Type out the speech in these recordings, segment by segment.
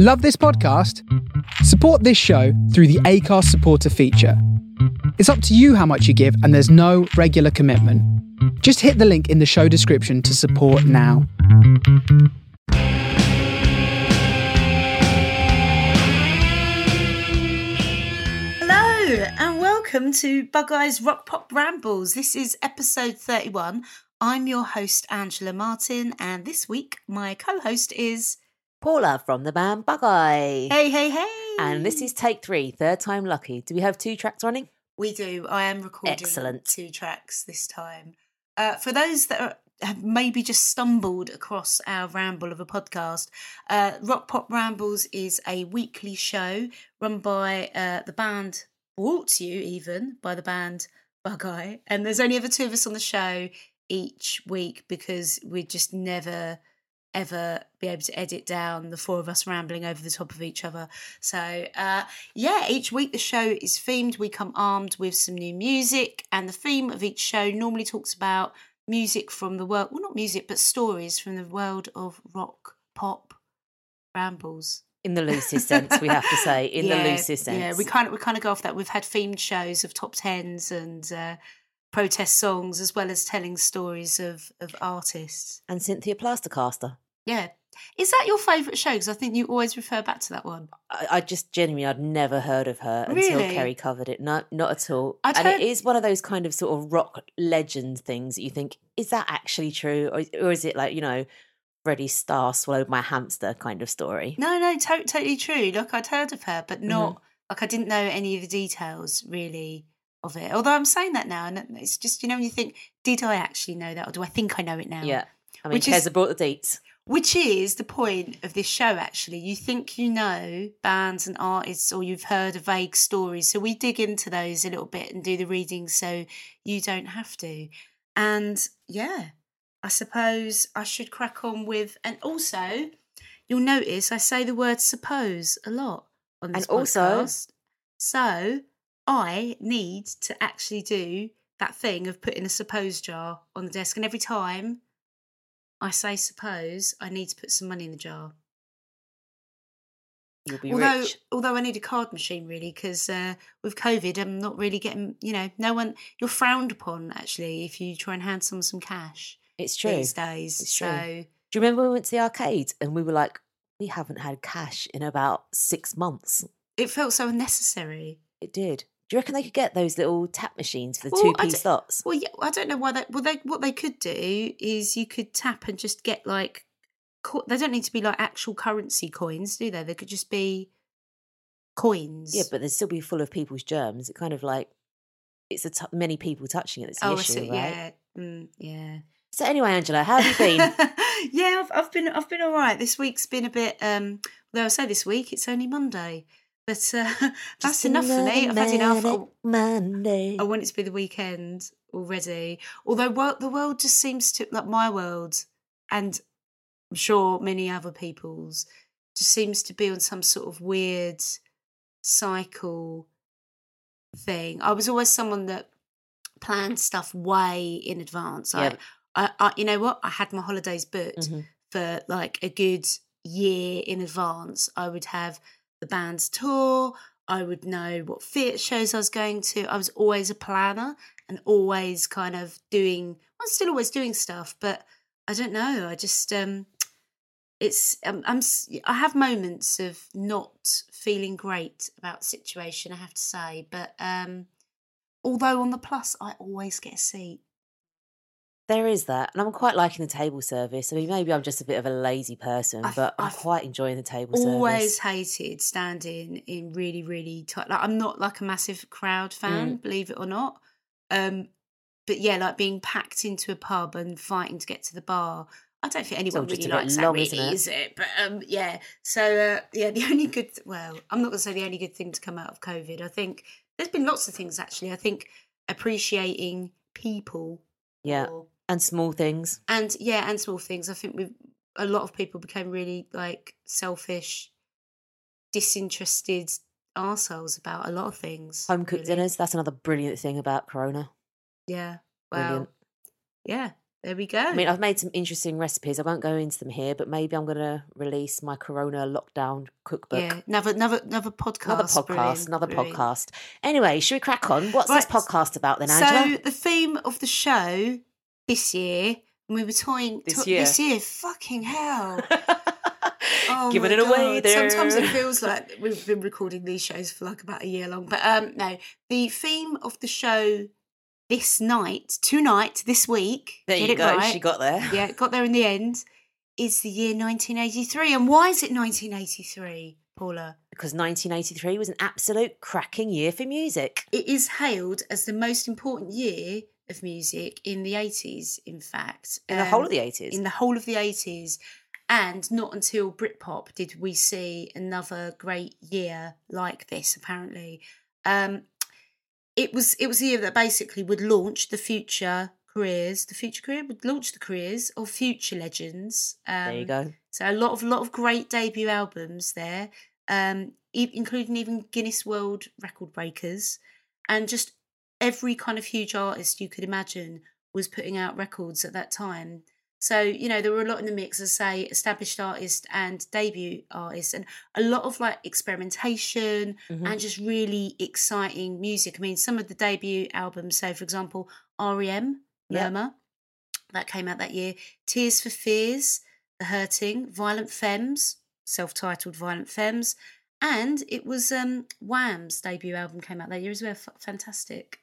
Love this podcast? Support this show through the Anchor supporter feature. It's up to you how much you give, and there's no regular commitment. Just hit the link in the show description to support now. Hello and welcome to Bug Eye's Rock Pop Rambles. This is episode 31. I'm your host, Angela Martin, and this week my co host is. Paula from the band Bug Eye. Hey, hey, hey! And this is take three, third time lucky. Do we have two tracks running? We do. I am recording Excellent. two tracks this time. Uh, for those that are, have maybe just stumbled across our ramble of a podcast, uh, Rock Pop Rambles is a weekly show run by uh, the band, brought to you even by the band Bug Eye. And there's only ever two of us on the show each week because we just never ever be able to edit down the four of us rambling over the top of each other. So, uh, yeah, each week the show is themed. We come armed with some new music, and the theme of each show normally talks about music from the world well, not music, but stories from the world of rock, pop, rambles. In the loosest sense, we have to say. In Yeah, the loosest sense. Yeah, we kind of we kind of go off that. We've had themed shows of top tens and uh, protest songs, as well as telling stories of of artists. And Cynthia Plastercaster. Yeah. Is that your favourite show? Because I think you always refer back to that one. I, I just genuinely, I'd never heard of her until Really? Kerry covered it. No, not at all. I'd and heard- it is one of those kind of sort of rock legend things that you think, is that actually true? Or, or is it like, you know, Freddie Starr swallowed my hamster kind of story? No, no, to- totally true. Like I'd heard of her, but not Mm-hmm. like I didn't know any of the details really of it. Although I'm saying that now, and it's just you know when you think, did I actually know that, or do I think I know it now? Yeah. I mean, Which Keza brought the deets. Which is the point of this show, actually. You think you know bands and artists, or you've heard a vague stories. So we dig into those a little bit and do the reading so you don't have to. And yeah, I suppose I should crack on with. And also, you'll notice I say the word suppose a lot on this And also- podcast. So I need to actually do that thing of putting a suppose jar on the desk. And every time I say suppose, I need to put some money in the jar. You'll be although, rich. although I need a card machine really, because uh, with COVID, I'm not really getting. You know, no one. You're frowned upon actually if you try and hand someone some cash It's true. these days. It's so true. Do you remember when we went to the arcade and we were like, we haven't had cash in about six months? it felt so unnecessary. It did. Do you reckon they could get those little tap machines for the Well, two I p d- slots? Well, yeah, I don't know why they. Well, they what they could do is you could tap and just get like. co- They don't need to be like actual currency coins, do they? They could just be coins. Yeah, but they'd still be full of people's germs. It kind of like it's the t- many people touching it that's the oh, issue, see. right? Yeah, mm, yeah. So anyway, Angela, how have you been? yeah, I've, I've been I've been all right. This week's been a bit. um Though I say this week, it's only Monday, but uh, that's enough for me. I've had enough. I, Monday. I want it to be the weekend already. Although the world just seems to like my world, and I'm sure many other people's, just seems to be on some sort of weird cycle thing. I was always someone that planned stuff way in advance. Yeah. I, I, I, you know what? I had my holidays booked Mhm. for like a good year in advance. I would have the band's tour. I would know what theatre shows I was going to. I was always a planner and always kind of doing. I'm still always doing stuff, but I don't know. I just um, it's um, I'm I have moments of not feeling great about the situation. I have to say, but um, although on the plus, I always get a seat. There is that, and I'm quite liking the table service. I mean, maybe I'm just a bit of a lazy person, I've- but I'm I've quite enjoying the table always service. Always hated standing in really really tight like i'm not like a massive crowd fan Mm. believe it or not um but yeah like being packed into a pub and fighting to get to the bar i don't think anyone really likes that really isn't it? is it but um yeah so uh, yeah the only good well i'm not going to say the only good thing to come out of covid i think there's been lots of things actually i think appreciating people Yeah, more and small things. and yeah and small things i think we've a lot of people became really like selfish disinterested arseholes about a lot of things Home cooked really. dinners. That's another brilliant thing about Corona. yeah well Brilliant. yeah There we go. I mean, I've made some interesting recipes. I won't go into them here, but maybe I'm going to release my Corona lockdown cookbook. yeah, another another another podcast. Another podcast, Brilliant, another brilliant. podcast. Anyway, should we crack on? What's this podcast about then, Angela? So the theme of the show this year, and we were toying This to- year. This year, fucking hell. Oh Giving it away there. Sometimes it feels like we've been recording these shows for like about a year long. But um no, the theme of the show this night, tonight, this week, there you go. right. She got there. yeah, got there in the end, is the year 1983. And why is it 1983, Paula? Because 1983 was an absolute cracking year for music. It is hailed as the most important year of music in the 80s, in fact. In the whole Um, of the 80s. in the whole of the 80s. And not until Britpop did we see another great year like this, apparently. Um, it was it was the year that basically would launch the future careers, the future career would launch the careers of future legends. Um, there you go. So a lot of lot of great debut albums there, um, e- including even Guinness World Record breakers, and just every kind of huge artist you could imagine was putting out records at that time. So you know there were a lot in the mix, as I say, established artists and debut artists, and a lot of like experimentation Mhm. and just really exciting music. I mean, some of the debut albums, so for example, REM, Yep. That came out that year. Tears for Fears, The Hurting, Violent Femmes, self-titled Violent Femmes, and it was um, Wham's debut album came out that year as well. F- fantastic.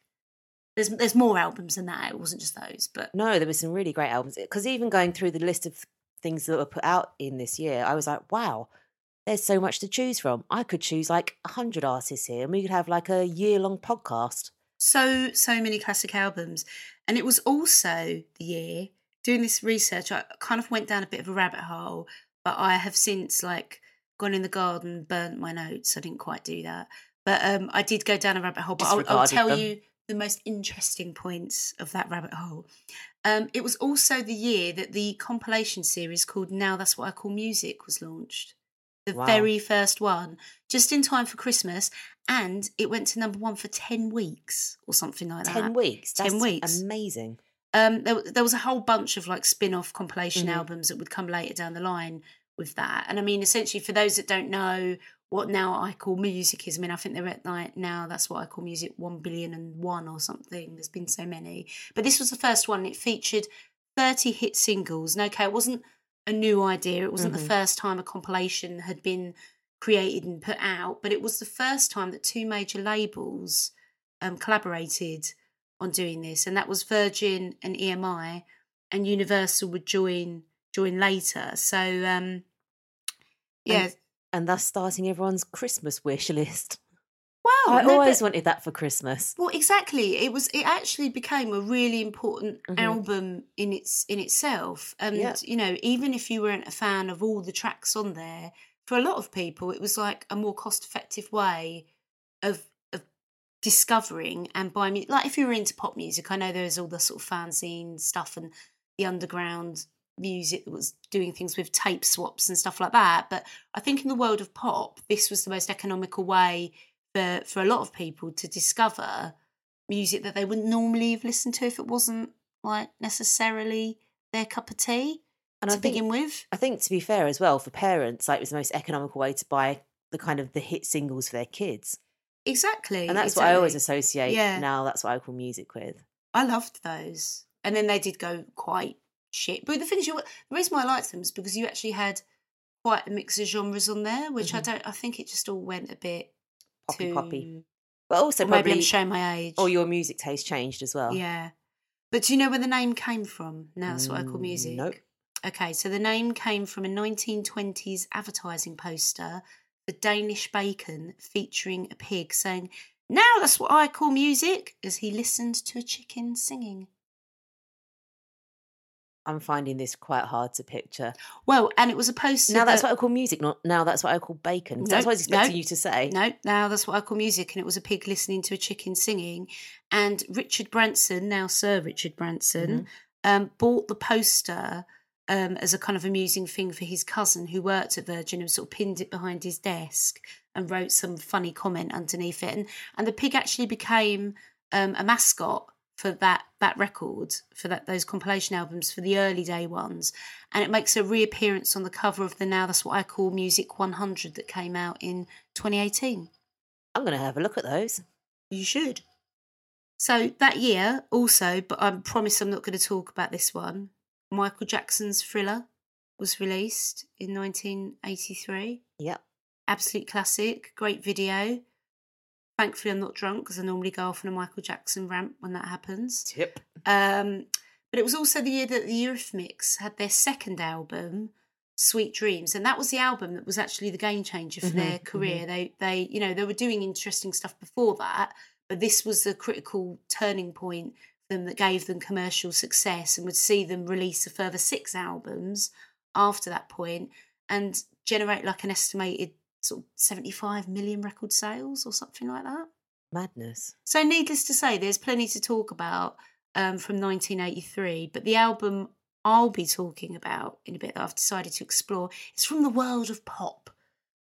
There's there's more albums than that. It wasn't just those, but No, there were some really great albums. Because even going through the list of things that were put out in this year, I was like, wow, there's so much to choose from. I could choose like 100 artists here and we could have like a year long podcast. so so many classic albums and it was also the year doing this research i kind of went down a bit of a rabbit hole but i have since like gone in the garden burnt my notes i didn't quite do that but um i did go down a rabbit hole but I'll, I'll tell them. you the most interesting points of that rabbit hole um it was also the year that the compilation series called now that's what i call music was launched the Wow. very first one just in time for christmas and it went to number one for 10 weeks or something like 10 that. weeks. 10 That's weeks. Amazing. Um, there, there was a whole bunch of like spin off compilation Mhm. albums that would come later down the line with that. And I mean, essentially, for those that don't know what now I call music is, I mean, I think they're at like now that's what I call music 1 billion and one or something. There's been so many. But this was the first one. It featured 30 hit singles. And okay, it wasn't a new idea, it wasn't Mhm. the first time a compilation had been created and put out, but it was the first time that two major labels um, collaborated on doing this, and that was Virgin and EMI, and Universal would join join later. So um, yeah, And thus starting everyone's Christmas wish list. Wow. I no, always but- wanted that for Christmas. Well, exactly. It was. It actually became a really important Mhm. album in its in itself. And Yeah. you know, even if you weren't a fan of all the tracks on there, for a lot of people, it was like a more cost effective way of of discovering and buying. Like if you were into pop music, I know there's all the sort of fanzine stuff and the underground music that was doing things with tape swaps and stuff like that. But I think in the world of pop, this was the most economical way for for a lot of people to discover music that they wouldn't normally have listened to if it wasn't like necessarily their cup of tea And to I think, begin with. I think to be fair as well, for parents, like it was the most economical way to buy the kind of the hit singles for their kids. Exactly. And that's what I always associate Yeah. now. That's what I call music with. I loved those. And then they did go quite shit. But the thing is, you, the reason why I liked them is because you actually had quite a mix of genres on there, which I Mhm. don't, I think it just all went a bit Poppy too. poppy. But also Or maybe probably I'm showing my age. or your music taste changed as well. Yeah. But do you know where the name came from? Now that's what I call Mm, music. nope. Okay, so the name came from a 1920s advertising poster for Danish bacon featuring a pig saying, Now that's what I call music, as he listened to a chicken singing. I'm finding this quite hard to picture. Well, and it was a poster. now that's that- what I call music, not now that's what I call bacon. that's what I was expecting no, you to say. No, now that's what I call music, and it was a pig listening to a chicken singing. And Richard Branson, now Sir Richard Branson, Mm-hmm. um, bought the poster um, as a kind of amusing thing for his cousin who worked at Virgin and sort of pinned it behind his desk and wrote some funny comment underneath it. And and the pig actually became um, a mascot for that that record for that those compilation albums for the early day ones. And it makes a reappearance on the cover of the now that's what i call music 100 that came out in 2018 I'm going to have a look at those. you should. So that year also but i promise i'm not going to talk about this one michael jackson's thriller was released in 1983 Yep. absolute classic great video thankfully i'm not drunk because i normally go off on a michael jackson rant when that happens Tip. um, but it was also the year that the Eurythmics had their second album, Sweet Dreams, and that was the album that was actually the game changer for their Mhm, career. They, they, you know, they were doing interesting stuff before that, but this was the critical turning point for them that gave them commercial success, and would see them release a further six albums after that point and generate like an estimated sort of seventy-five million record sales or something like that. Madness. So, needless to say, there's plenty to talk about um, from 1983. But the album I'll be talking about in a bit that I've decided to explore is from the world of pop.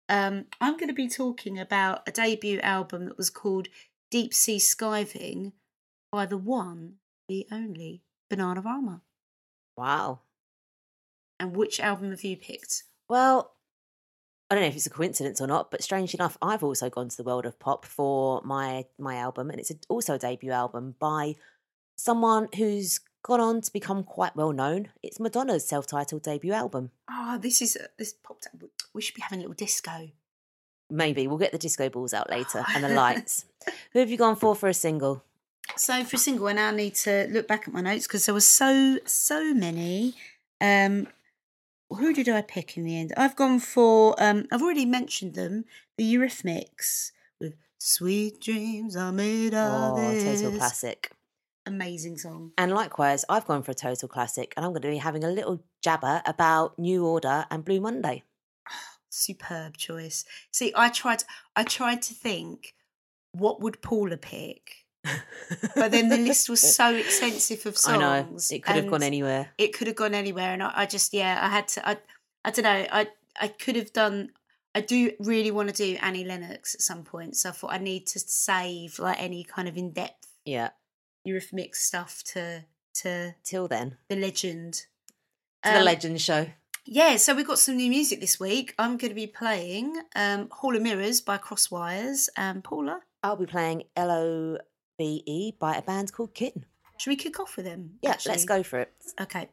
Um, I'm going to be talking about a debut album that was called Deep Sea Skiving by the one, the only Bananarama. Wow. And which album have you picked? Well, I don't know if it's a coincidence or not, but strange enough, I've also gone to the world of pop for my my album, and it's a, also a debut album by someone who's gone on to become quite well known. It's Madonna's self-titled debut album. Oh, this is this popped up. We should be having a little disco. Maybe we'll get the disco balls out later and the lights. Who have you gone for for a single? So for a single, I now need to look back at my notes because there were so so many. Um, who did I pick in the end? I've gone for. Um, I've already mentioned them. The Eurythmics with "Sweet Dreams Are Made of Oh, This." total classic. Amazing song. And likewise, I've gone for a total classic, and I'm going to be having a little jabber about New Order and Blue Monday. Superb choice. See, I tried. I tried to think what would Paula pick, but then the list was so extensive of I songs. know it could have gone anywhere. it could have gone anywhere and I, I just yeah i had to i i don't know i i could have done i do really want to do annie lennox at some point so i thought i need to save like any kind of in-depth Yeah. eurythmic stuff to to Till then, the legend to the Um, Legend Show. yeah so we've got some new music this week i'm going to be playing um hall of mirrors by crosswires and paula I'll be playing L O B E by a band called Kitten. should we kick off with them Yeah, actually? let's go for it. okay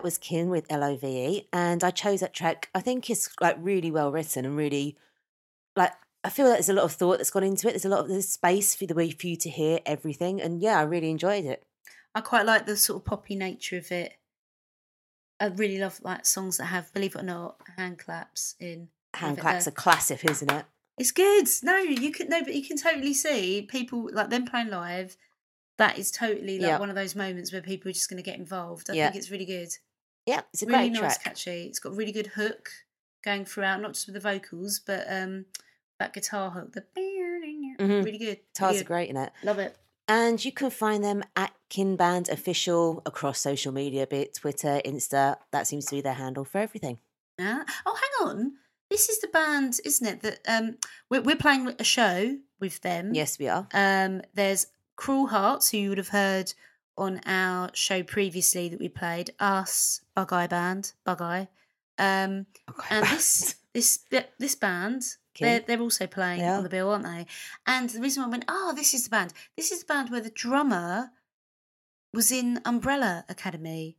that was Kin with L O V E, and I chose that track. I think it's like really well written and really like I feel like there's a lot of thought that's gone into it. There's a lot of there's space for the way for you to hear everything, and yeah, I really enjoyed it. I quite like the sort of poppy nature of it. I really love like songs that have, believe it or not, hand claps in. Hand claps are classic, isn't it? It's good. No, you can no, but you can totally see people like them playing live. That is totally like Yeah. one of those moments where people are just going to get involved. I Yeah. think it's really good. Yeah, it's a really great nice, track. catchy. It's got a really good hook going throughout, not just with the vocals, but um that guitar hook. The Mhm. really good. Guitars really are great in it. Love it. And you can find them at Kinband Official across social media, be it Twitter, Insta. That seems to be their handle for everything. Yeah. Oh, hang on. This is the band, isn't it? That um we're, we're playing a show with them. Yes, we are. Um, there's Cruel Hearts, who you would have heard on our show previously that we played. Us, Bug Eye Band, Bug Eye. Um, and this this this band, they're they're also playing They on the bill, aren't they? And the reason why I went, oh, this is the band. This is the band where the drummer was in Umbrella Academy.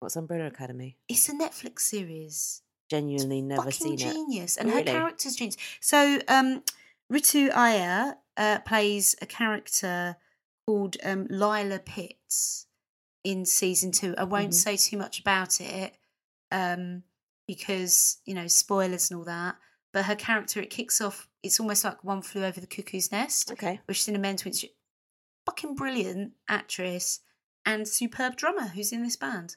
What's Umbrella Academy? It's a Netflix series. Genuinely never fucking seen it. genius, and Really? her character's genius. So, um, Ritu Arya uh, plays a character called um, Lila Pitts in season two. I won't Mhm. say too much about it um, because you know spoilers and all that. But her character, it kicks off. It's almost like One Flew Over the Cuckoo's Nest, Okay. which is in a mental institute. Fucking brilliant actress and superb drummer who's in this band.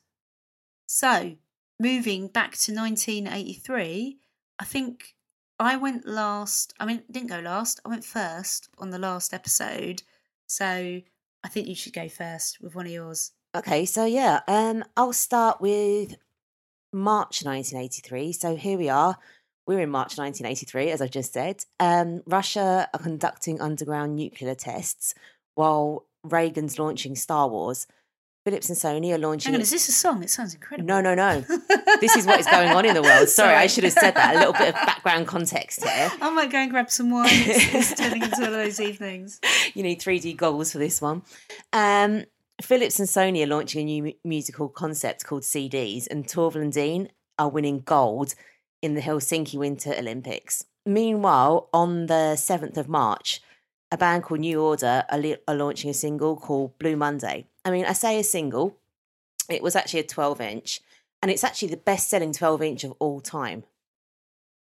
So, moving back to 1983, I think I went last. I mean, didn't go last. I went first on the last episode. So, I think you should go first with one of yours. Okay, so yeah, um, I'll start with March 1983. So here we are. We're in March 1983, as I just said. Um, Russia are conducting underground nuclear tests while Reagan's launching Star Wars. Philips and Sony are launching. Hang on, is this a song? It sounds incredible. no, no, no. This is what is going on in the world. Sorry, I should have said that. A little bit of background context here. I might go and grab some wine. It's, it's turning into one of those evenings. you need 3D goggles for this one. Um, Philips and Sony are launching a new mu- musical concept called CDs, and Dean are winning gold in the Helsinki Winter Olympics. Meanwhile, on the 7th of March, a band called New Order are, li- are launching a single called Blue Monday. I mean, I say a single, it was actually a 12 inch, and it's actually the best selling 12 inch of all time.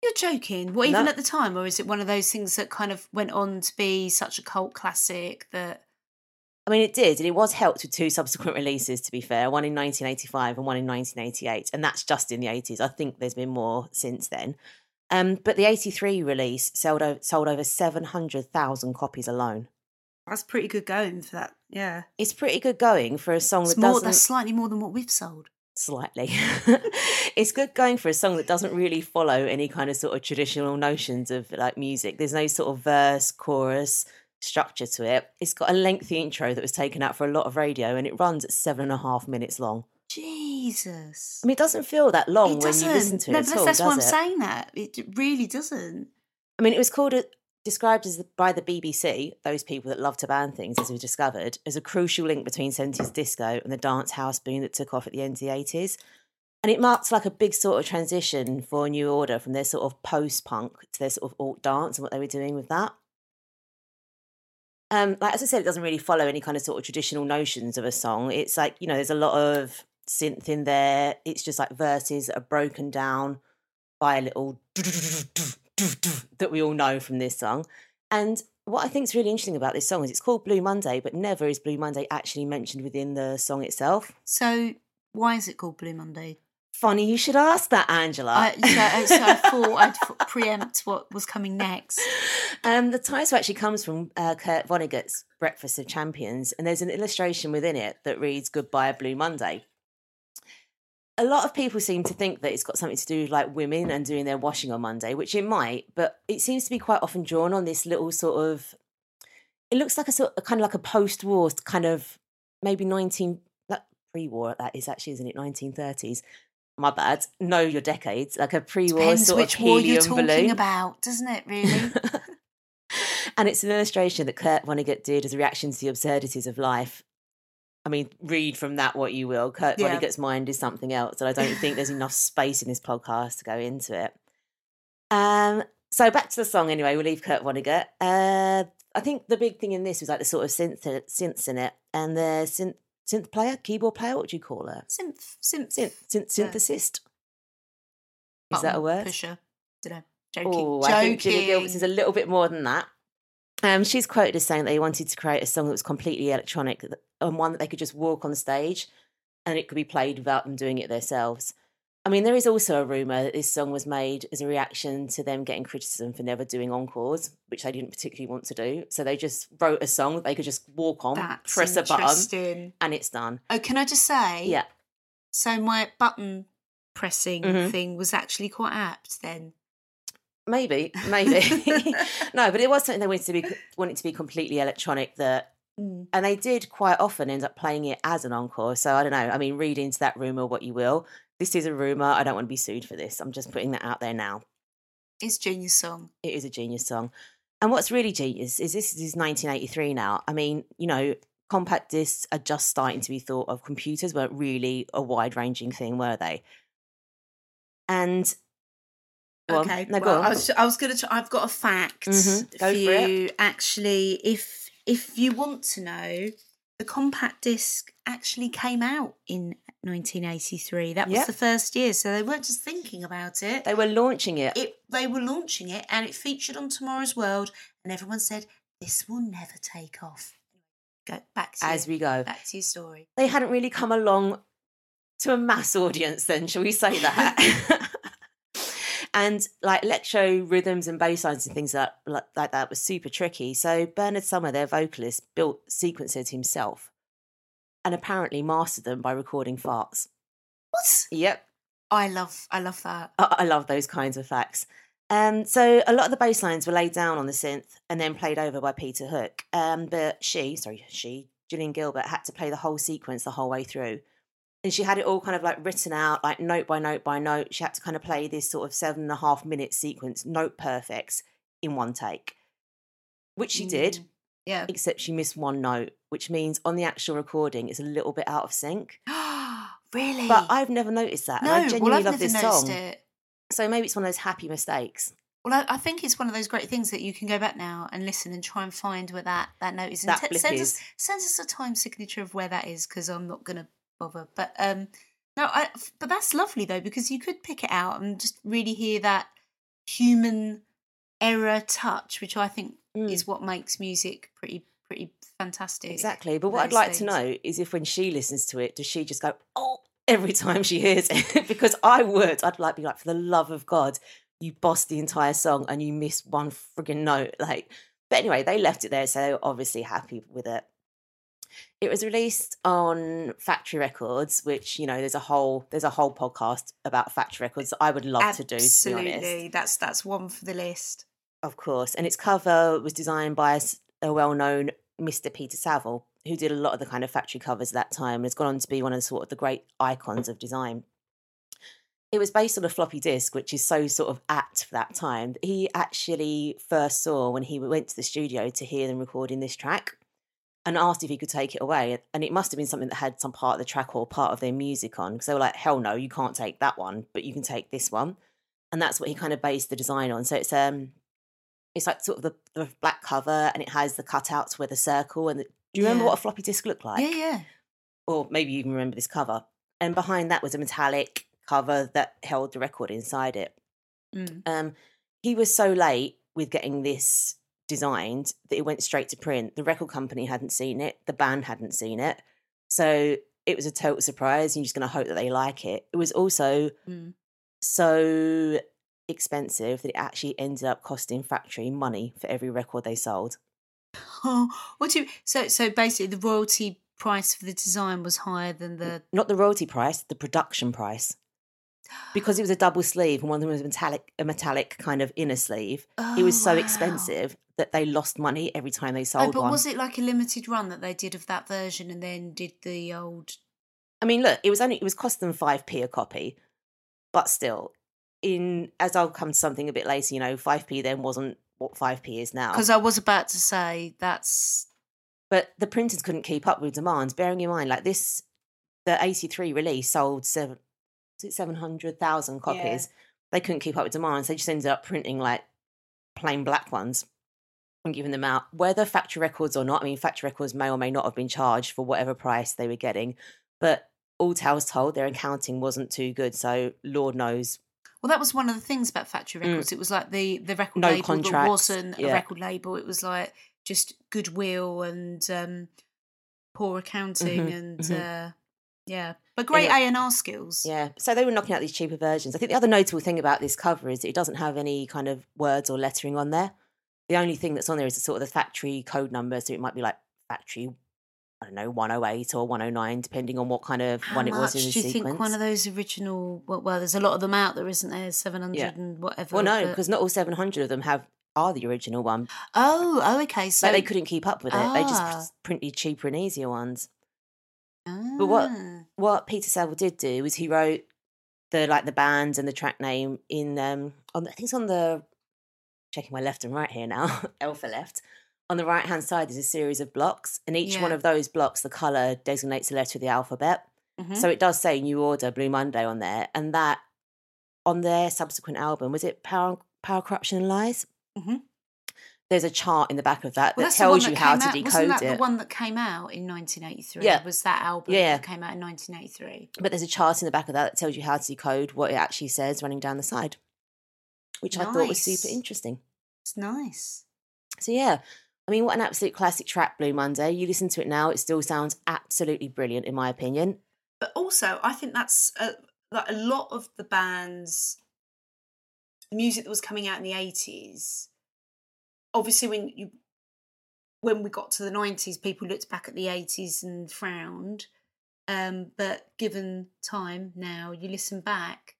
You're joking. What, even No. at the time? Or is it one of those things that kind of went on to be such a cult classic that. I mean, it did, and it was helped with two subsequent releases, to be fair, one in 1985 and one in 1988, and that's just in the 80s. I think there's been more since then. Um, but the 83 release sold, o- sold over 700,000 copies alone. That's pretty good going for that. Yeah. It's pretty good going for a song It's that more, doesn't that's slightly more than what we've sold. slightly. it's good going for a song that doesn't really follow any kind of sort of traditional notions of like music. There's no sort of verse, chorus structure to it. It's got a lengthy intro that was taken out for a lot of radio, and it runs at seven and a half minutes long. Jesus. I mean, it doesn't feel that long it when doesn't. you listen to it no, at all, that's why I'm it? saying that. It really doesn't. I mean, it was called a, described as the, by the BBC, those people that love to ban things, as we discovered, as a crucial link between 70s disco and the dance house boom that took off at the end of the 80s. And it marked like a big sort of transition for New Order from their sort of post punk to their sort of alt dance and what they were doing with that. Um, like as I said, it doesn't really follow any kind of sort of traditional notions of a song. It's like you know, there's a lot of synth in there. It's just like verses that are broken down by a little that we all know from this song. And what I think is really interesting about this song is it's called Blue Monday, but never is Blue Monday actually mentioned within the song itself. So, why is it called Blue Monday? Funny you should ask that, Angela. I, so, so I thought I'd preempt what was coming next. Um, the title actually comes from uh, Kurt Vonnegut's Breakfast of Champions, and there's an illustration within it that reads "Goodbye Blue Monday." A lot of people seem to think that it's got something to do with like women and doing their washing on Monday, which it might, but it seems to be quite often drawn on this little sort of. It looks like a sort of kind of like a post-war kind of maybe nineteen that pre-war that is actually isn't it nineteen thirties. My bad. Know your decades, like a pre-war Depends sort which of war you're talking balloon. about, doesn't it? Really? and it's an illustration that Kurt Vonnegut did as a reaction to the absurdities of life. I mean, read from that what you will. Kurt Yeah. Vonnegut's mind is something else, and I don't think there's enough space in this podcast to go into it. Um, so back to the song anyway. We'll leave Kurt Vonnegut. Uh, I think the big thing in this was like the sort of synth synths in it, and the synth synth player, keyboard player. What do you call her? Synth, synth, Synth, synth synthesist. Is that a word? Pusher. Don't know. Joking. Oh, Joking. I think Gillian Gilbert's is a little bit more than that. Um, she's quoted as saying that they wanted to create a song that was completely electronic and one that they could just walk on stage and it could be played without them doing it themselves. I mean, there is also a rumour that this song was made as a reaction to them getting criticism for never doing encores, which they didn't particularly want to do. So they just wrote a song that they could just walk on, That's press a button, and it's done. Oh, can I just say? Yeah. So my button pressing Mhm. thing was actually quite apt then. Maybe, maybe. no, but it was something they wanted to be wanted to be completely electronic that Mm. and they did quite often end up playing it as an encore. So I don't know. I mean, read into that rumor what you will. This is a rumor. I don't want to be sued for this. I'm just putting that out there now. It's genius song. It is a genius song. And what's really genius is this is 1983 now. I mean, you know, compact discs are just starting to be thought of. Computers weren't really a wide ranging thing, were they? And well, okay. no, go well, on. I was, I was going to. I've got a fact Mhm, go for you. Actually, if if you want to know, the compact disc actually came out in 1983. That was Yeah. the first year, so they weren't just thinking about it. they were launching it. it they were launching it, and it featured on Tomorrow's World, and everyone said this will never take off. Go back to as you. we go. back to your story. they hadn't really come along to a mass audience then shall we say that and like electro rhythms and bass lines and things like, like, like that was super tricky so bernard sumner their vocalist built sequences himself and apparently mastered them by recording farts What? yep I love I love that. I, I love those kinds of facts um, so a lot of the bass lines were laid down on the synth and then played over by Peter Hook. Um, but she, sorry, she, Gillian Gilbert, had to play the whole sequence the whole way through. And she had it all kind of like written out, like note by note by note. She had to kind of play this sort of seven and a half minute sequence, note perfects, in one take, which she did, Mm. Yeah. except she missed one note, which means on the actual recording it's a little bit out of sync. really? But I've never noticed that. no, and I well, genuinely I've love never this noticed song. it. So maybe it's one of those happy mistakes. Well, I, I think it's one of those great things that you can go back now and listen and try and find where that, that note is. And That blip send is. us send us a time signature of where that is because I'm not going to bother. But um, no, I, but that's lovely though because you could pick it out and just really hear that human error touch, which I think Mm. is what makes music pretty pretty fantastic. Exactly. But what I'd like to know is if when she listens to it, does she just go, oh, every time she hears it? because I would. I'd like be like, for the love of God, you bossed the entire song and you missed one frigging note. Like, but anyway, they left it there, so obviously happy with it. It was released on Factory Records, which you know, there's a whole there's a whole podcast about Factory Records that I would love to do. To be honest, Absolutely, that's that's one for the list. of course. And its cover was designed by a well-known Mr. Peter Saville, who did a lot of the kind of factory covers at that time and has gone on to be one of the sort of the great icons of design. It was based on a floppy disk, which is so sort of apt for that time. He actually first saw when he went to the studio to hear them recording this track and asked if he could take it away. And it must have been something that had some part of the track or part of their music on. Because they were like, hell no, you can't take that one, but you can take this one. And that's what he kind of based the design on. So it's um it's like sort of the, the black cover and it has the cutouts with the circle and the, do you remember Yeah. what a floppy disk looked like? yeah, yeah. Or maybe you even remember this cover. And behind that was a metallic cover that held the record inside it. Mm. Um, he was so late with getting this designed that it went straight to print. The record company hadn't seen it, the band hadn't seen it. So it was a total surprise. And you're just going to hope that they like it. It was also Mm. so expensive that it actually ended up costing Factory money for every record they sold. Oh, what do you, so so basically the royalty price for the design was higher than the Not the royalty price, the production price. Because it was a double sleeve and one of them was metallic, a metallic kind of inner sleeve. it was Oh, so wow. expensive that they lost money every time they oh, sold Oh, but one. was it like a limited run that they did of that version and then did the old? I mean, look, it was only it was costing them five p a copy, but still, in as I'll come to something a bit later, you know, five p then wasn't what five p is now. Because I was about to say that's But the printers couldn't keep up with demand. Bearing in mind, like this, the 83 release sold seven, was it 700,000 copies. They couldn't keep up with demand. So they just ended up printing like plain black ones and giving them out, whether factory records or not. I mean, factory records may or may not have been charged for whatever price they were getting. But all tales told, their accounting wasn't too good. So Lord knows Well, that was one of the things about factory records. It was like the the record Mm. No label that contracts, wasn't a record label. It was like just goodwill and um, poor accounting Mhm, and mhm. uh, yeah, but great A and R skills. Yeah, so they were knocking out these cheaper versions. I think the other notable thing about this cover is that it doesn't have any kind of words or lettering on there. The only thing that's on there is the sort of the factory code number, so it might be like factory, I don't know, one hundred eight or one hundred nine, depending on what kind of How one it was in do the you sequence. think one of those original? Well, well, there's a lot of them out there, isn't there? Seven hundred Yeah. and whatever. well, no, because not all seven hundred of them have are the original one. oh, oh, okay. So So they couldn't keep up with it. They just Ah. pr- printed cheaper and easier ones. But what Ah. what Peter Saville did do was he wrote the like the band and the track name in um on I think it's on the checking my left and right here now alpha left on the right hand side there's a series of blocks and each one of those blocks the color designates a letter of the alphabet Mhm. so it does say New Order Blue Monday on there and that on their subsequent album was it Power Power Corruption and Lies Mhm. there's a chart in the back of that Well, that that's the one tells you how came to out- Wasn't decode that it the one that came out in 1983? Yeah. Was that album Yeah. that came out in 1983? but there's a chart in the back of that that tells you how to decode what it actually says running down the side, which I thought was super interesting. It's nice. So yeah, I mean, what an absolute classic track, Blue Monday. You listen to it now, it still sounds absolutely brilliant, in my opinion. But also, I think that's a, like a lot of the bands, the music that was coming out in the 80s. Obviously, when you when we got to the 90s, people looked back at the 80s and frowned. Um, but given time now, you listen back,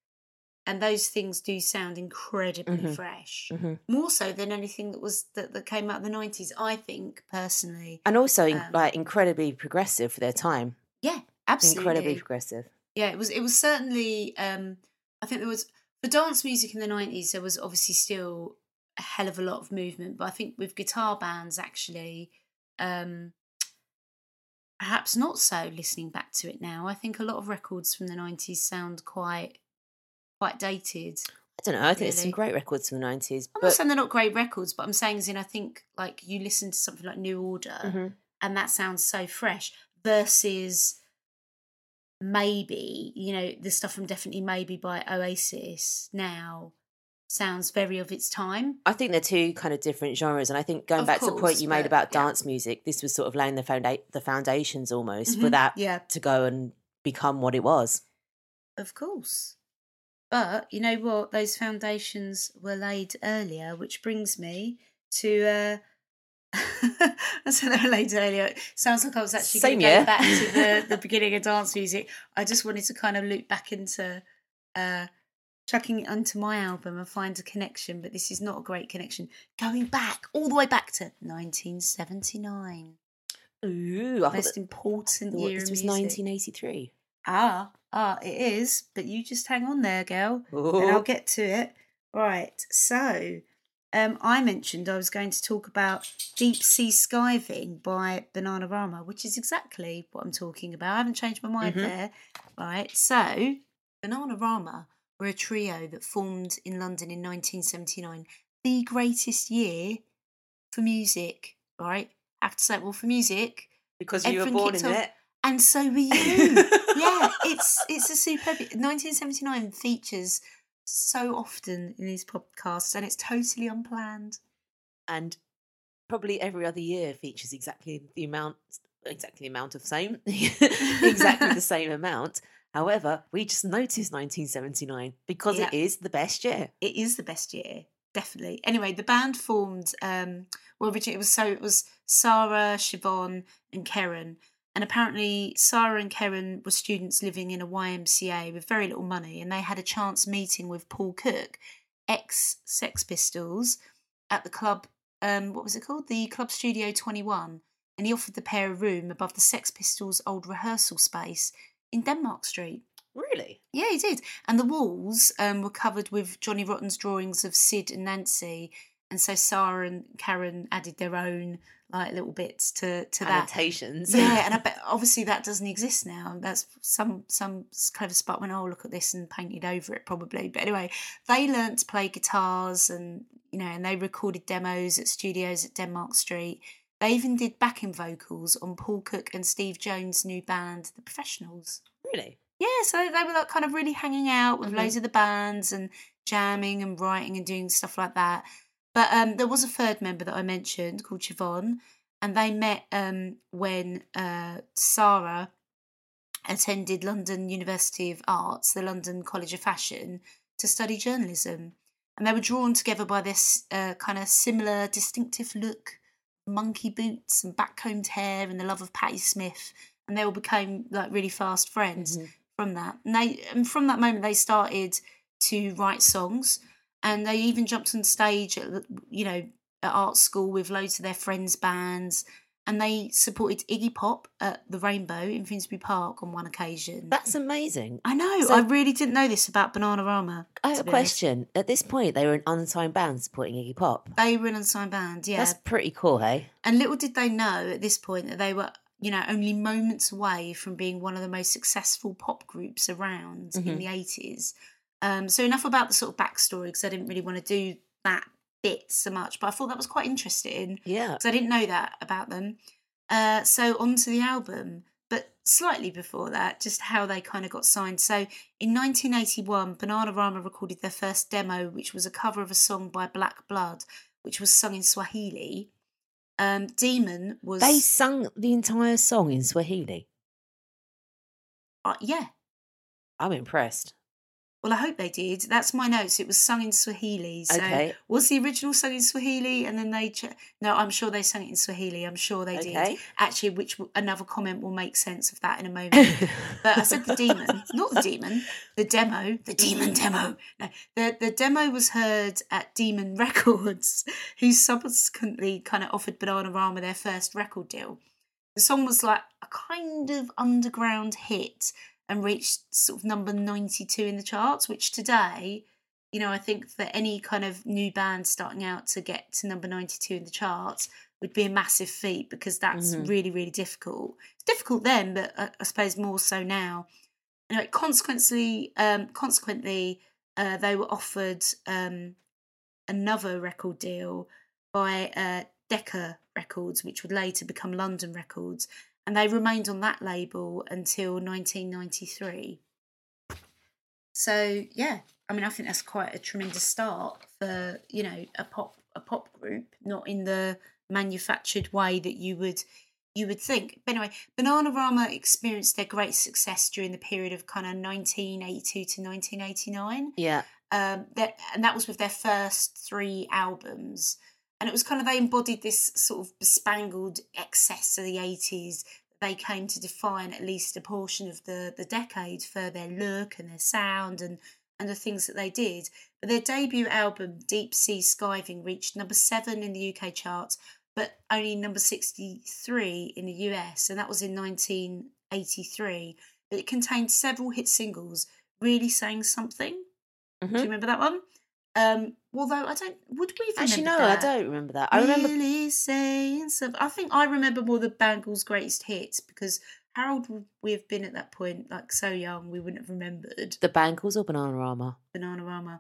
and those things do sound incredibly Mhm. fresh. Mhm. More so than anything that was that, that came out in the 90s, I think personally. And also, Um, like, incredibly progressive for their time. Yeah, absolutely. Incredibly progressive. yeah it was it was certainly um i think there was for dance music in the 90s there was obviously still a hell of a lot of movement but i think with guitar bands actually um perhaps not so listening back to it now i think a lot of records from the 90s sound quite quite dated I don't know. I think there's some great records from the 90s. i'm not saying they're not great records but i'm saying as in i think like you listen to something like new order Mhm. and that sounds so fresh versus maybe you know the stuff from definitely maybe by oasis now sounds very of its time I think they're two kind of different genres. And I think going Of back to the point course, you made about yeah. dance music, this was sort of laying the, founda- the foundations almost for Mhm, that yeah to go and become what it was. of course but you know what those foundations were laid earlier which brings me to uh I said they were laid earlier. Sounds like I was actually going Same to go back to the, the beginning of dance music. I just wanted to kind of loop back into uh, chucking it onto my album and find a connection, but this is not a great connection. Going back, all the way back to 1979. Ooh, I Most important year this was music. 1983. Ah, ah, it is, but you just hang on there, girl, and I'll get to it. Right, so um, I mentioned I was going to talk about Deep Sea Skiving by Bananarama, which is exactly what I'm talking about. I haven't changed my mind Mhm. there. Right, so Bananarama were a trio that formed in London in 1979, the greatest year for music, right? I have to say, well, for music, Because you were born in off- it. And so were you. yeah, it's it's a superb. 1979 features so often in these podcasts, and it's totally unplanned. and probably every other year features exactly the amount exactly the amount of same exactly the same amount however we just noticed 1979 because it is the best year It is the best year, definitely. Anyway, the band formed. Um, well, originally it was so it was Sarah, Siobhan, and Karen. And apparently, Sarah and Karen were students living in a YMCA with very little money, and they had a chance meeting with Paul Cook, ex Sex Pistols, at the club. Um, what was it called? The Club Studio Twenty One, and he offered the pair a room above the Sex Pistols' old rehearsal space in Denmark Street. really Yeah, he did. And the walls um, were covered with Johnny Rotten's drawings of Sid and Nancy. And so Sarah and Karen added their own like little bits to to that. Annotations. Yeah, and I bet obviously that doesn't exist now. That's some some clever spot when oh look at this and painted over it probably. But anyway, they learnt to play guitars and you know, and they recorded demos at studios at Denmark Street. They even did backing vocals on Paul Cook and Steve Jones' new band, The Professionals. Really? Yeah, so they were like kind of really hanging out with Mhm. loads of the bands and jamming and writing and doing stuff like that. But um, there was a third member that I mentioned called Siobhan, and they met um, when uh, Sarah attended London University of Arts, the London College of Fashion, to study journalism. And they were drawn together by this uh, kind of similar, distinctive look, monkey boots and backcombed hair, and the love of Patti Smith. And they all became like really fast friends Mhm. from that. And they and from that moment they started to write songs, and they even jumped on stage at you know at art school with loads of their friends' bands. And they supported Iggy Pop at the Rainbow in Finsbury Park on one occasion. That's amazing. I know. So- I really didn't know this about Bananarama. I have a be honest. question. At this point, they were an unsigned band supporting Iggy Pop. They were an unsigned band, yeah. That's pretty cool, hey? And little did they know at this point that they were, you know, only moments away from being one of the most successful pop groups around in Mhm. the 80s. Um, so, enough about the sort of backstory because I didn't really want to do that bit so much, but I thought that was quite interesting Yeah. because I didn't know that about them. Uh, so, on to the album. But slightly before that, just how they kind of got signed. So, in 1981, Bananarama recorded their first demo, which was a cover of a song by Black Blood, which was sung in Swahili. Um, Demon was. They sung the entire song in Swahili. uh, yeah. I'm impressed. Well, I hope they did. That's my notes. It was sung in Swahili. So Okay. was the original sung in Swahili, and then they ch- no, I'm sure they sang it in Swahili. I'm sure they Okay. did. Actually, which w- another comment will make sense of that in a moment. but I said the demon, not the demon, the demo, the demon demo. No, the the demo was heard at Demon Records, who subsequently kind of offered Bananarama their first record deal. The song was like a kind of underground hit and reached sort of number 92 in the charts, which today, you know, I think for any kind of new band starting out to get to number 92 in the charts would be a massive feat because that's Mhm. really, really difficult. It's difficult then, but I, I suppose more so now. Anyway, consequently, um, consequently, uh, they were offered um, another record deal by uh, Decca Records, which would later become London Records, and they remained on that label until 1993. So yeah, I mean, I think that's quite a tremendous start for you know a pop a pop group, not in the manufactured way that you would you would think. But anyway, Bananarama experienced their great success during the period of kind of 1982 to 1989 yeah. um, that, and that was with their first three albums. And it was kind of they embodied this sort of bespangled excess of the eighties. They came to define at least a portion of the the decade for their look and their sound and and the things that they did. But their debut album, Deep Sea Skiving, reached number seven in the UK charts, but only number sixty three in the US, and that was in nineteen eighty three. But it contained several hit singles, really saying something. Do Mhm. you remember that one? Um, although I don't, would we Actually, no, remembered I don't remember that. I remember Really saying something. I think I remember more the Bangles' greatest hits because how old would we have been at that point? Like so young, we wouldn't have remembered the Bangles or Bananarama. Bananarama.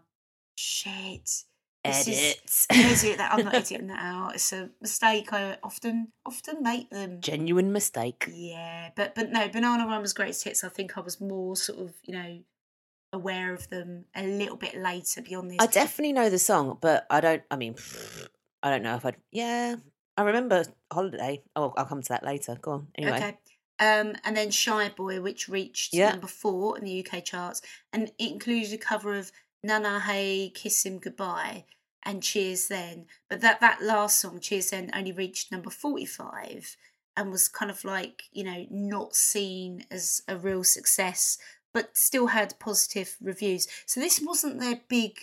Shit. This is- Edits. Edit that. I'm not editing that out. It's a mistake. I often often make them. Genuine mistake. Yeah, but but no, Bananarama's greatest hits. I think I was more sort of you know aware of them a little bit later beyond this. I definitely know the song, but I don't. I mean, I don't know if I'd. Yeah, I remember Holiday. Oh, I'll come to that later. Go on. Anyway, Okay. Um, and then Shy Boy, which reached Yeah. number four in the UK charts, and it included a cover of Nana Hey, Kiss Him Goodbye, and Cheers Then. But that that last song, Cheers Then, only reached number forty-five, and was kind of like you know not seen as a real success, but still had positive reviews. So this wasn't their big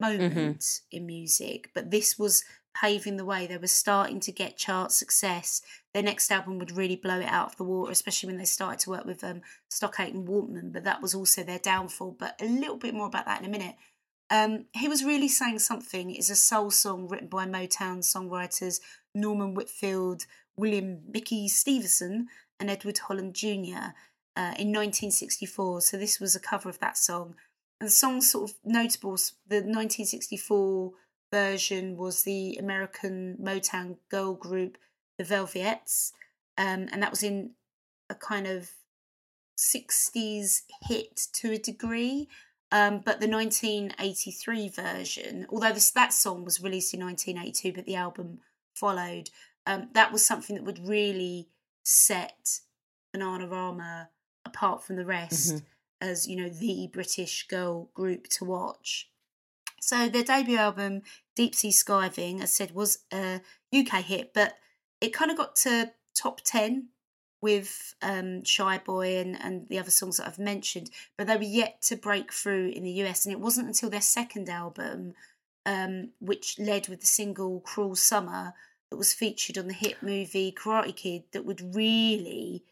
moment in music, but this was paving the way. They were starting to get chart success. Their next album would really blow it out of the water, especially when they started to work with um, Stock Aitken and Waterman. But that was also their downfall. But a little bit more about that in a minute. Um, he was really saying something is a soul song written by Motown songwriters Norman Whitfield, William Mickey Stevenson, and Edward Holland Jr. Uh, in 1964. So this was a cover of that song. And the song's sort of notable. The 1964 version was the American Motown girl group, the Velvettes, um, and that was in a kind of 60s hit to a degree. Um, but the 1983 version, although this, that song was released in 1982, but the album followed, um, that was something that would really set Bananarama apart from the rest Mhm. as, you know, the British girl group to watch. So their debut album, Deep Sea Skiving, as said, was a UK hit, but it kind of got to top 10 with um, Shy Boy and, and the other songs that I've mentioned, but they were yet to break through in the US. And it wasn't until their second album, um, which led with the single Cruel Summer, that was featured on the hit movie Karate Kid, that would really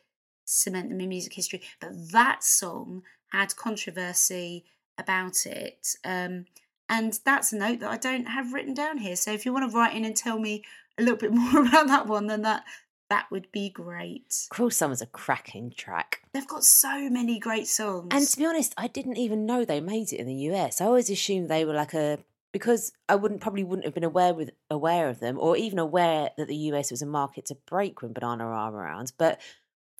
cement them in music history. But that song had controversy about it. Um, and that's a note that I don't have written down here. So if you want to write in and tell me a little bit more about that one, then that that would be great. Cruel Summer's a cracking track. They've got so many great songs. And to be honest, I didn't even know they made it in the US. I always assumed they were like a because I wouldn't probably wouldn't have been aware with aware of them or even aware that the US was a market to break when Bananarama around. But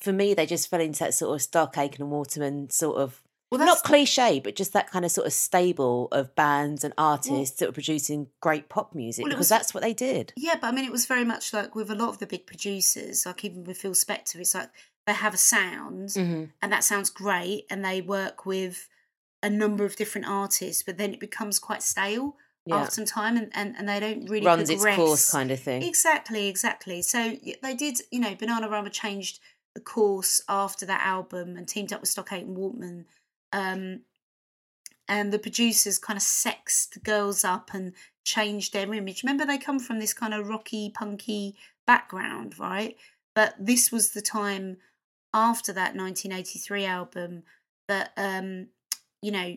for me, they just fell into that sort of Stock Aitken and Waterman sort of well, not cliche, but just that kind of sort of stable of bands and artists that were producing great pop music Well, because was- that's what they did. Yeah, but I mean, it was very much like with a lot of the big producers, like even with Phil Spector, it's like they have a sound Mm-hmm. and that sounds great, and they work with a number of different artists, but then it becomes quite stale Yeah. after some time, and, and, and they don't really Runs its progress. course kind of thing. Exactly, exactly. So they did, you know, Bananarama changed the course after that album and teamed up with Stock Aitken and Waterman. Um, and the producers kind of sexed the girls up and changed their image. Remember, they come from this kind of rocky, punky background, right? But this was the time after that 1983 album that, um, you know,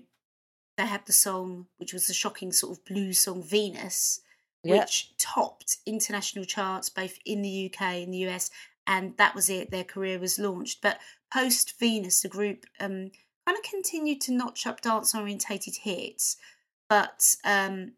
they had the song, which was the shocking sort of blues song Venus, Yeah. which topped international charts both in the UK and the US, and that was it. Their career was launched. But post Venus, the group um, kind of continued to notch up dance orientated hits, but um,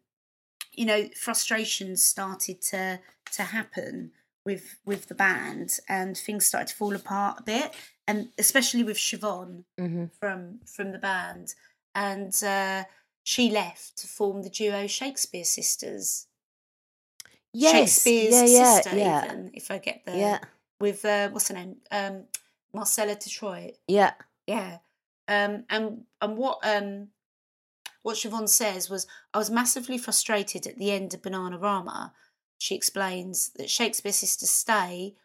you know, frustrations started to to happen with with the band, and things started to fall apart a bit, and especially with Siobhan Mm-hmm. from from the band, and uh, she left to form the duo Shakespeare Sisters. Yes. Shakespeare's yeah, yeah, sister, yeah. even if I get the Yeah. With uh, what's her name, um, Marcella Detroit. Yeah. Yeah. Um, and and what um what Siobhan says was, I was massively frustrated at the end of Bananarama. She explains that Shakespears sister Stay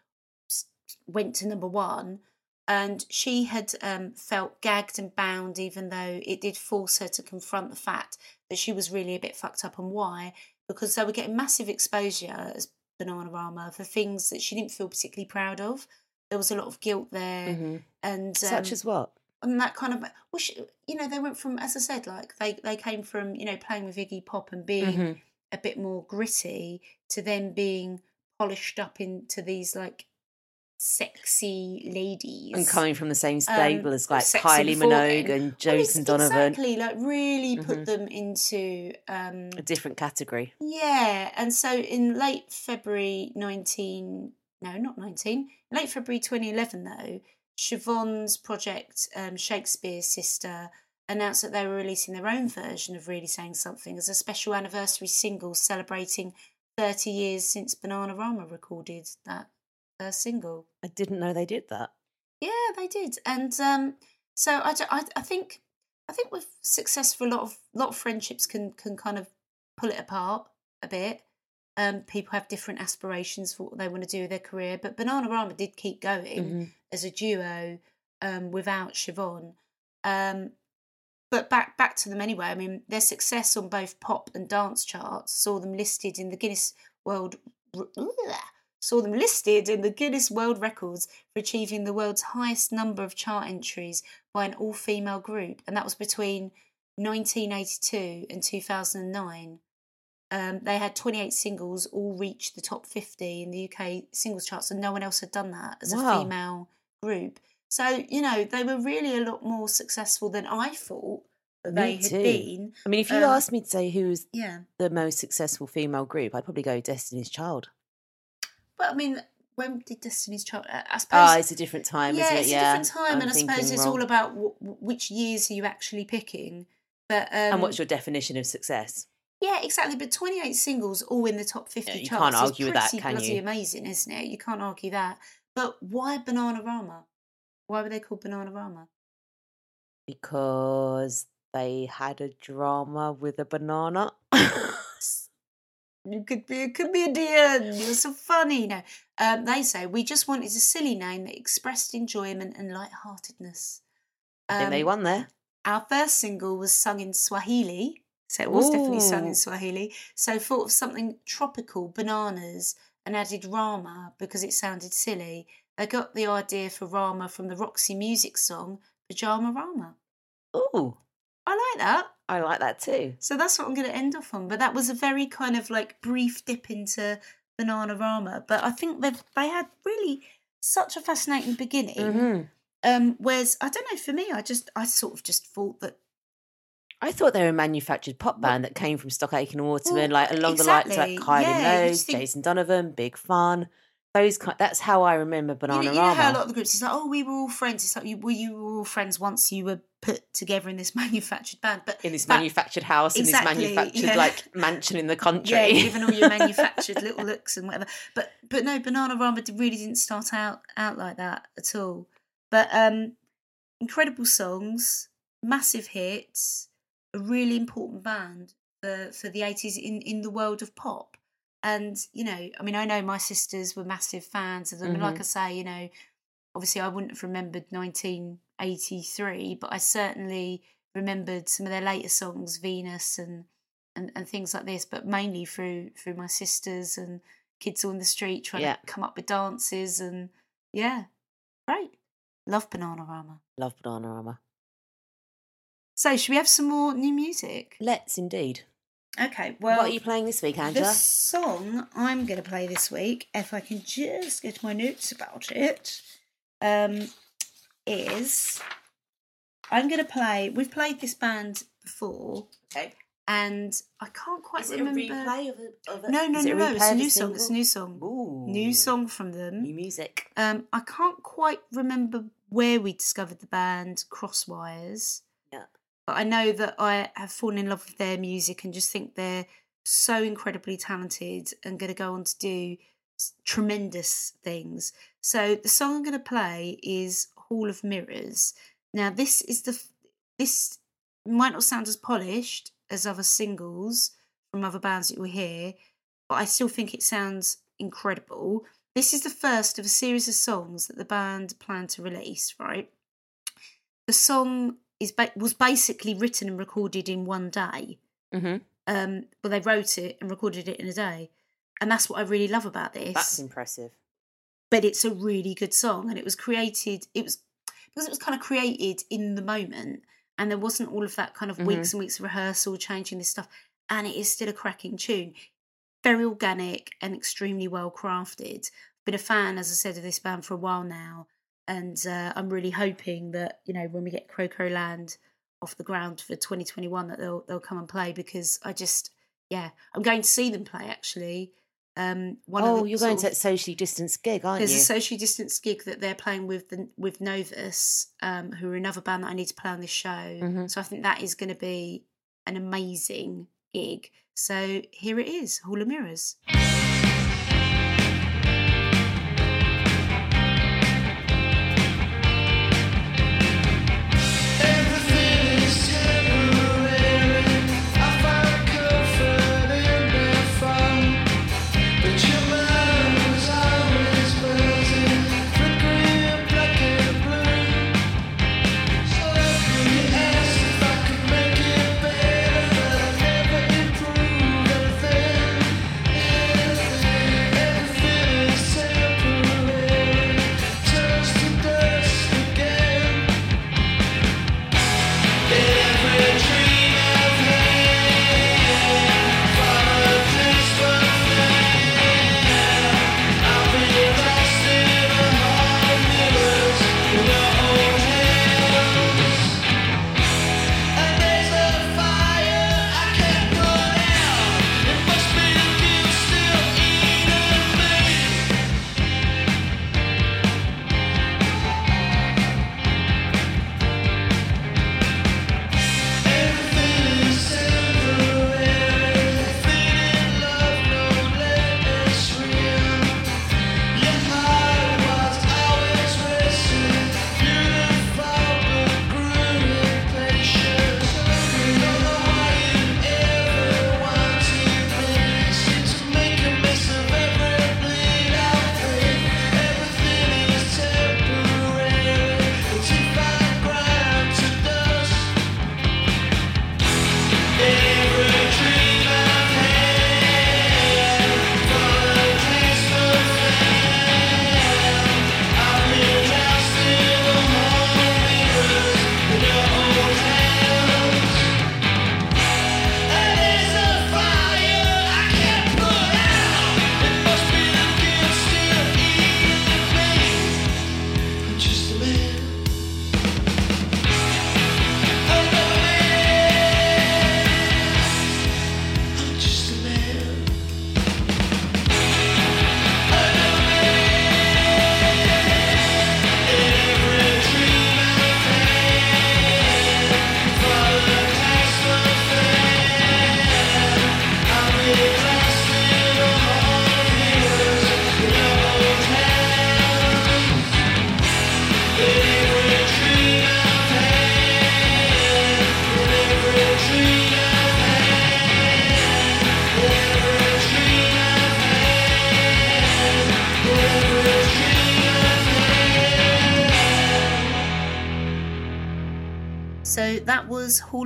went to number one, and she had um, felt gagged and bound, even though it did force her to confront the fact that she was really a bit fucked up. And why? Because they were getting massive exposure as Bananarama for things that she didn't feel particularly proud of. There was a lot of guilt there, hmm and Such um, as what? and that kind of well, she, you know, they went from, as I said, like they they came from you know playing with Iggy Pop and being Mhm. a bit more gritty to then being polished up into these like sexy ladies And coming from the same stable Um, as like Kylie Minogue and Well, Jason ex- Donovan, exactly like really put Mhm. them into um a different category. yeah, and so in late February 19, no, not 19, late February 2011, though, Siobhan's project, um, Shakespears Sister, announced that they were releasing their own version of Really Saying Something as a special anniversary single celebrating 30 years since Bananarama recorded that single. I didn't know they did that. Yeah, they did, and um, so I think I think with success for a lot of lot of friendships can can kind of pull it apart a bit. Um, people have different aspirations for what they want to do with their career, but Bananarama did keep going Mhm. as a duo um, without Siobhan. Um, but back back to them anyway. I mean, their success on both pop and dance charts saw them listed in the Guinness World saw them listed in the Guinness World Records for achieving the world's highest number of chart entries by an all-female group, and that was between 1982 and 2009. Um, they had 28 singles, all reached the top 50 in the UK singles charts, and no one else had done that as Wow. a female group. So, you know, they were really a lot more successful than I thought Me they had too. been. I mean, if you Um, asked me to say who's Yeah. the most successful female group, I'd probably go Destiny's Child. But I mean, when did Destiny's Child? I I suppose. Ah, it's a different time, yeah, isn't it? it's yeah, a different time, I'm and I suppose it's wrong. all about w- which years are you actually picking. But um, and what's your definition of success? yeah, exactly. But twenty eight singles all in the top fifty Yeah, you charts. can't is argue with that, pretty can bloody you? Amazing, isn't it? You can't argue that. But why Bananarama? Why were they called Bananarama? Because they had a drama with a banana. You could be it could be a comedian. You're so funny. No, um, they say we just wanted a silly name that expressed enjoyment and lightheartedness. I think they Um, won there. Our first single was sung in Swahili, so it was definitely sung in Swahili. So thought of something tropical, bananas, and added Rama because it sounded silly. They got the idea for Rama from the Roxy Music song Pyjamarama. Ooh, I like that. I like that too. So that's what I'm going to end off on. But that was a very kind of like brief dip into Bananarama. But I think they they had really such a fascinating beginning. hmm Um, whereas I don't know, for me, I just I sort of just thought that I thought they were a manufactured pop band that came from Stock Aitken and Waterman, Well, like along the lines exactly. like Kylie Yeah, Minogue, think- Jason Donovan, Big Fun. Those kind. That's how I remember you Banana know, you know how a lot of the groups it's like, oh, we were all friends. It's like, you, well, you were all friends once you were put together in this manufactured band. But in this manufactured house, Exactly, in this manufactured yeah. like mansion in the country. Yeah, given all your manufactured little looks and whatever. But but no, Bananarama really didn't start out out like that at all. But um incredible songs, massive hits, a really important band for, for the eighties in, in the world of pop. And, you know, I mean I know my sisters were massive fans of them. And like Mhm. I say, you know, obviously I wouldn't have remembered nineteen eighty three, but I certainly remembered some of their later songs, Venus and and, and things like this, but mainly through through my sisters and kids on the street trying Yeah. to come up with dances and yeah, great. Love Bananarama. Love Bananarama. So should we have some more new music? Let's indeed. Okay, well what are you playing this week, Angela? The song I'm going to play this week, if I can just get my notes about it, um, is I'm going to play. We've played this band before, Okay. and I can't quite Is it remember. a replay of a, of a No, no, is it no, no. It's a new song. It's a new song. Ooh. New song from them. New music. Um, I can't quite remember where we discovered the band Crosswires. I know that I have fallen in love with their music and just think they're so incredibly talented and going to go on to do tremendous things. So the song I'm going to play is Hall of Mirrors. Now this is the this might not sound as polished as other singles from other bands that you will hear, but I still think it sounds incredible. This is the first of a series of songs that the band plan to release, right? The song is ba- was basically written and recorded in one day. Mm-hmm. Um, well, they wrote it and recorded it in a day, and that's what I really love about this. That's impressive. but it's a really good song, and it was created. It was because it was kind of created in the moment, and there wasn't all of that kind of weeks and weeks of rehearsal, changing this stuff, and it is still a cracking tune. Very organic and extremely well crafted. Been a fan, as I said, of this band for a while now, and uh, I'm really hoping that you know when we get Croco Land off the ground for 2021 that they'll they'll come and play because I just yeah I'm going to see them play actually. Um, one of oh, the you're going of- to that socially distanced gig, aren't there's you? There's a socially distanced gig that they're playing with the with Novus, um, who are another band that I need to play on this show. Mhm. So I think that is going to be an amazing gig. So here it is, Hall of Mirrors.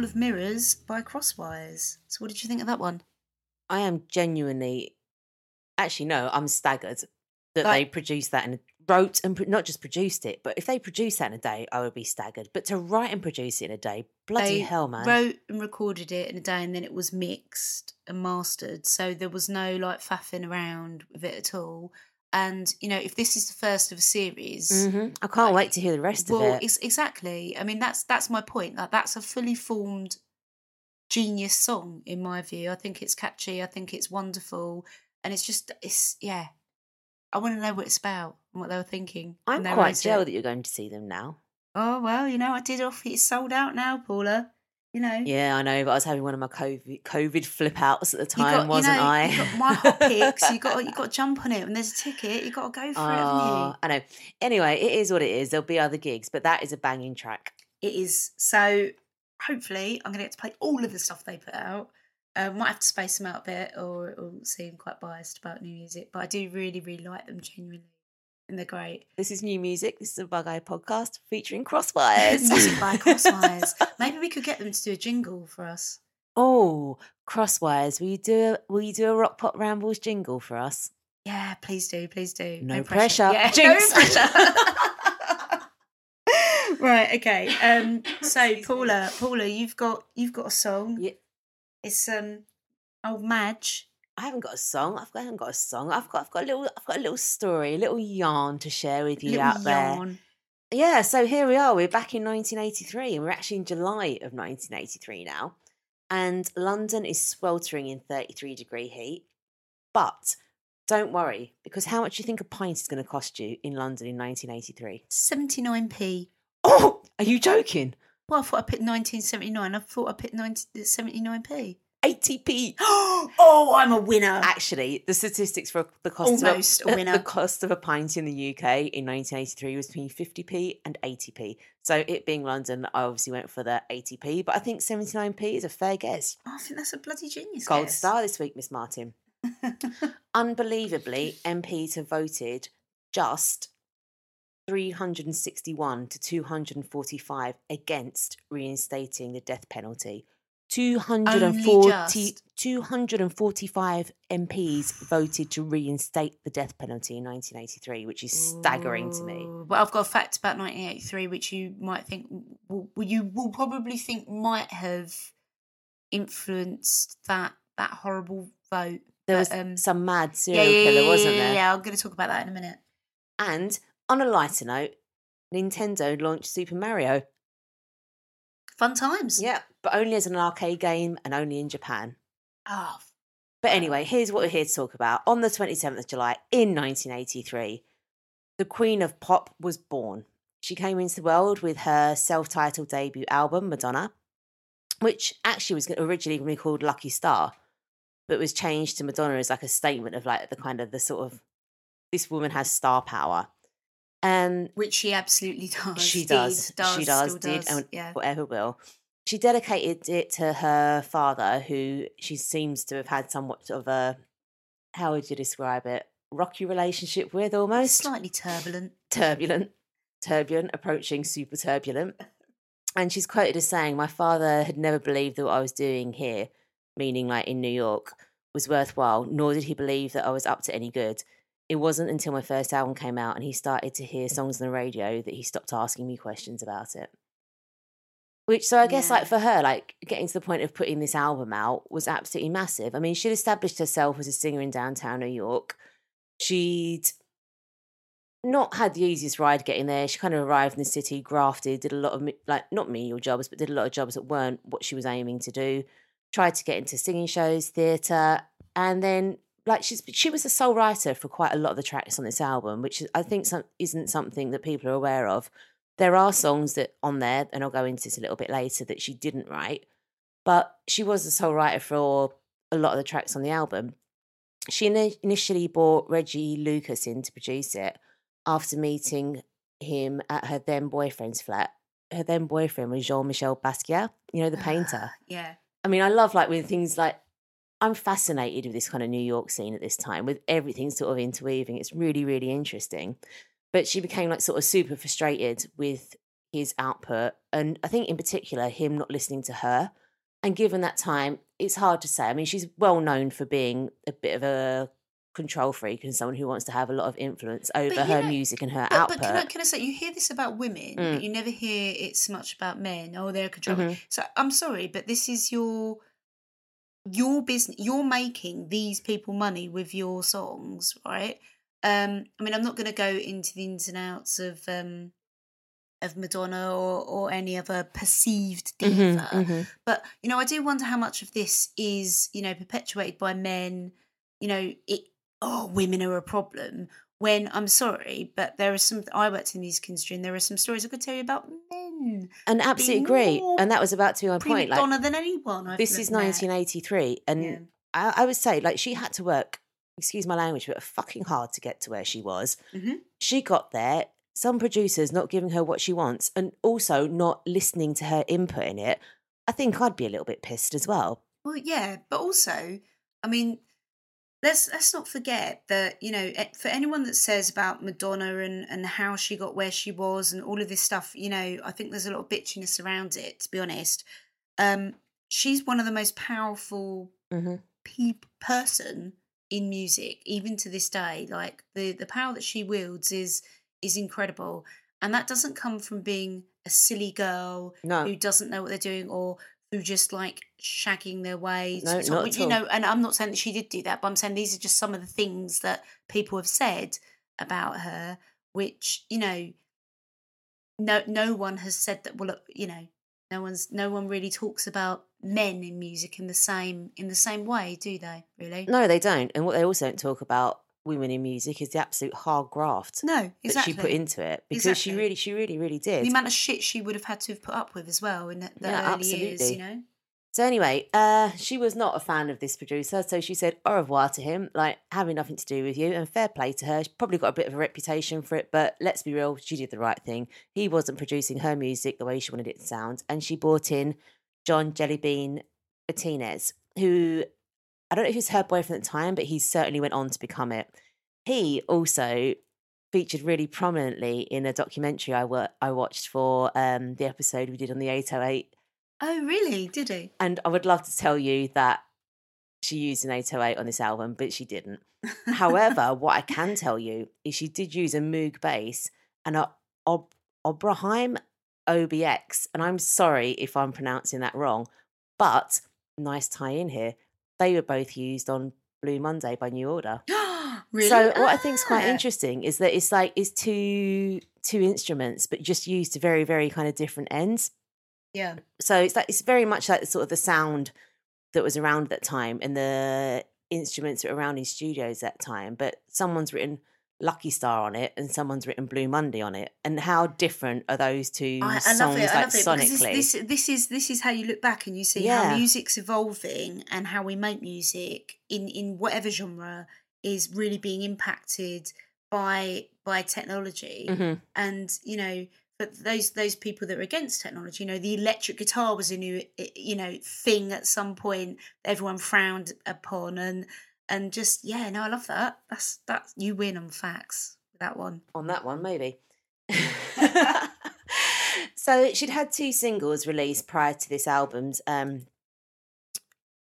Of Mirrors by Crosswires. So what did you think of that one? I am genuinely, actually, no, I'm staggered that they produced that and wrote and pro- not just produced it, but if they produced that in a day, I would be staggered. But to write and produce it in a day, bloody hell, man. wrote and recorded it in a day and then it was mixed and mastered. So there was no like faffing around with it at all. And, you know, if this is the first of a series, Mhm. I can't wait to hear the rest well, of it. Well ex- exactly. I mean, that's that's my point. Like, that's a fully formed genius song in my view. I think it's catchy. I think it's wonderful, and it's just it's yeah. I want to know what it's about and what they were thinking. I'm quite it. that you're going to see them now. Oh well, you know, I did off. It's sold out now, Paula. You know. Yeah, I know, but I was having one of my COVID, COVID flip outs at the time, got, wasn't you know, I? You got my hot picks. You got you got to jump on it. When there's a ticket, you got to go for it, haven't you? I know. Anyway, it is what it is. There'll be other gigs, but that is a banging track. It is. So hopefully, I'm going to get to play all of the stuff they put out. Uh, might have to space them out a bit, or, it'll seem quite biased about new music. But I do really, really like them genuinely, and they're great. This is new music. This is a Bug Eye podcast featuring Crosswires. Music by Crosswires. Maybe we could get them to do a jingle for us. oh, Crosswires, will you do a, will you do a Rock Pop Rambles jingle for us? Yeah, please do, please do. No pressure. Yeah, Jinx. no pressure. right. Okay. Um. So, Paula, Paula, you've got you've got a song. Yeah. It's um, old Madge. I haven't got a song. I've got, I haven't got a song. I've got I've got a little I've got a little story, a little yarn to share with you out there. Yeah, so here we are. We're back in 1983, and we're actually in July of 1983 now. And London is sweltering in 33 degree heat. But don't worry, because how much do you think a pint is going to cost you in London in 1983? 79p. Oh, are you joking? Well, I thought I picked 1979. I thought I picked 90, 79p. 80p. oh, I'm a winner. Actually, the statistics for the cost Almost of a a, winner. the cost of a pint in the UK in 1983 was between 50p and 80p. So it being London, I obviously went for the 80p, but I think 79p is a fair guess. Oh, I think that's a bloody genius. Gold guess. star this week, Miss Martin. Unbelievably, MPs have voted just 361 to 245 against reinstating the death penalty. 240, 245 MPs voted to reinstate the death penalty in 1983, which is staggering to me. Well, I've got a fact about 1983, which you might think, will, will- you will probably think might have influenced that that horrible vote. There But, was um, some mad serial yeah, killer, wasn't yeah, there? Yeah, I'm going to talk about that in a minute. And on a lighter note, Nintendo launched Super Mario. Fun times. Yeah, but only as an arcade game and only in Japan. Oh, But anyway, here's what we're here to talk about. On the 27th of July in 1983, the Queen of Pop was born. She came into the world with her self titled debut album, Madonna, which actually was originally going to be called Lucky Star, but was changed to Madonna as like a statement of like the kind of the sort of this woman has star power. Um, which she absolutely does. she did, does, she does, did, and yeah. forever will. She dedicated it to her father, who she seems to have had somewhat of a, how would you describe it, rocky relationship with almost Slightly turbulent. turbulent, turbulent, approaching super turbulent. And she's quoted as saying, My father had never believed that what I was doing here, meaning like in New York, was worthwhile, nor did he believe that I was up to any good. It wasn't until my first album came out and he started to hear songs on the radio that he stopped asking me questions about it. Which, so I guess, Yeah. like for her, like getting to the point of putting this album out was absolutely massive. I mean, she'd established herself as a singer in downtown New York. She'd not had the easiest ride getting there. She kind of arrived in the city, grafted, did a lot of like not menial jobs, but did a lot of jobs that weren't what she was aiming to do. Tried to get into singing shows, theatre, and then like she's she was the sole writer for quite a lot of the tracks on this album, which I think some, isn't something that people are aware of. There are songs that on there, and I'll go into this a little bit later, that she didn't write, but she was the sole writer for a lot of the tracks on the album. She ini- initially brought Reggie Lucas in to produce it after meeting him at her then boyfriend's flat. Her then boyfriend was Jean Michel Basquiat, you know, the painter. Yeah. I mean, I love like when things like I'm fascinated with this kind of New York scene at this time, with everything sort of interweaving. It's really, really interesting. But she became like sort of super frustrated with his output, and I think in particular him not listening to her. And given that time, it's hard to say. I mean, she's well known for being a bit of a control freak and someone who wants to have a lot of influence over her know- music and her But, output. but can, I, can I say, you hear this about women, Mm. but you never hear it so much about men. Oh, they're control. Mhm. So I'm sorry, but this is your your business. You're making these people money with your songs, right? Um, I mean, I'm not going to go into the ins and outs of um, of Madonna or, or any other perceived Mhm, diva. mhm. But you know, I do wonder how much of this is you know perpetuated by men. You know, it oh women are a problem. When I'm sorry, but there are some. I worked in the music industry, and there are some stories I could tell you about men. And absolutely agree. And that was about to be my point. Like, than anyone. I've this is met. 1983, and Yeah. I, I would say, like, she had to work, excuse my language, but fucking hard to get to where she was. Mhm. She got there, some producers not giving her what she wants, and also not listening to her input in it. I think I'd be a little bit pissed as well. Well, yeah, but also, I mean, let's let's not forget that you know for anyone that says about Madonna and and how she got where she was and all of this stuff, you know, I think there's a lot of bitchiness around it. To be honest, um, she's one of the most powerful Mhm. peop person in music, even to this day. Like the the power that she wields is is incredible, and that doesn't come from being a silly girl No. who doesn't know what they're doing or who just like shagging their way. No, to- not at you know, and I'm not saying that she did do that, but I'm saying these are just some of the things that people have said about her, which you know, no, no one has said that. Well, you know, no one's, no one really talks about men in music in the same in the same way, do they? Really? No, they don't. And what they also don't talk about women in music is the absolute hard graft No, exactly. that she put into it because she really, she really, really did. the amount of shit she would have had to have put up with as well in the, the Yeah, early years. absolutely. You know. So anyway, uh, she was not a fan of this producer, so she said au revoir to him, like having nothing to do with you. And fair play to her. she probably got a bit of a reputation for it, but let's be real, she did the right thing. He wasn't producing her music the way she wanted it to sound, and she brought in John Jellybean Martinez, who I don't know was her boyfriend at the time, but he certainly went on to become it. He also featured really prominently in a documentary I I watched for um, the episode we did on the 808 Oh, really? Did he? and I would love to tell you that she used an 808 on this album, but she didn't. However, what I can tell you is she did use a Moog bass and a Ob- Oberheim OBX. And I'm sorry if I'm pronouncing that wrong, but nice tie in here. They were both used on Blue Monday by New Order. really? So what I think is quite Ah. interesting is that it's like it's two two instruments, but just used to very very kind of different ends Yeah. so it's like it's very much like the sort of the sound that was around that time and the instruments that were around in studios that time but someone's written lucky star on it and someone's written blue monday on it and how different are those two I, I songs love it. I like love it sonically because this, this this is this is how you look back and you see Yeah. how music's evolving and how we make music in in whatever genre is really being impacted by by technology Mhm. and you know but those those people that are against technology you know the electric guitar was a new eh, you know thing at some point everyone frowned upon and and just yeah no i love that that's that you win on facts with that one on that one maybe so she'd had two singles released prior to this album's um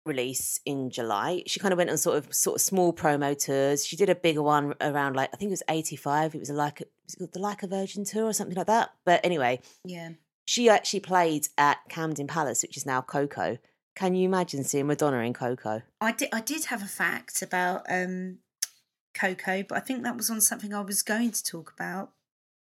release in July. She kind of went on sort of sort of small promo tours. She did a bigger one around like I think it was 85. It was a like was it called the Like a Virgin tour or something like that. But anyway, yeah she actually played at Camden Palace, which is now Koko. Can you imagine seeing Madonna in Koko? I did. I did have a fact about um, Koko, but I think that was on something I was going to talk about.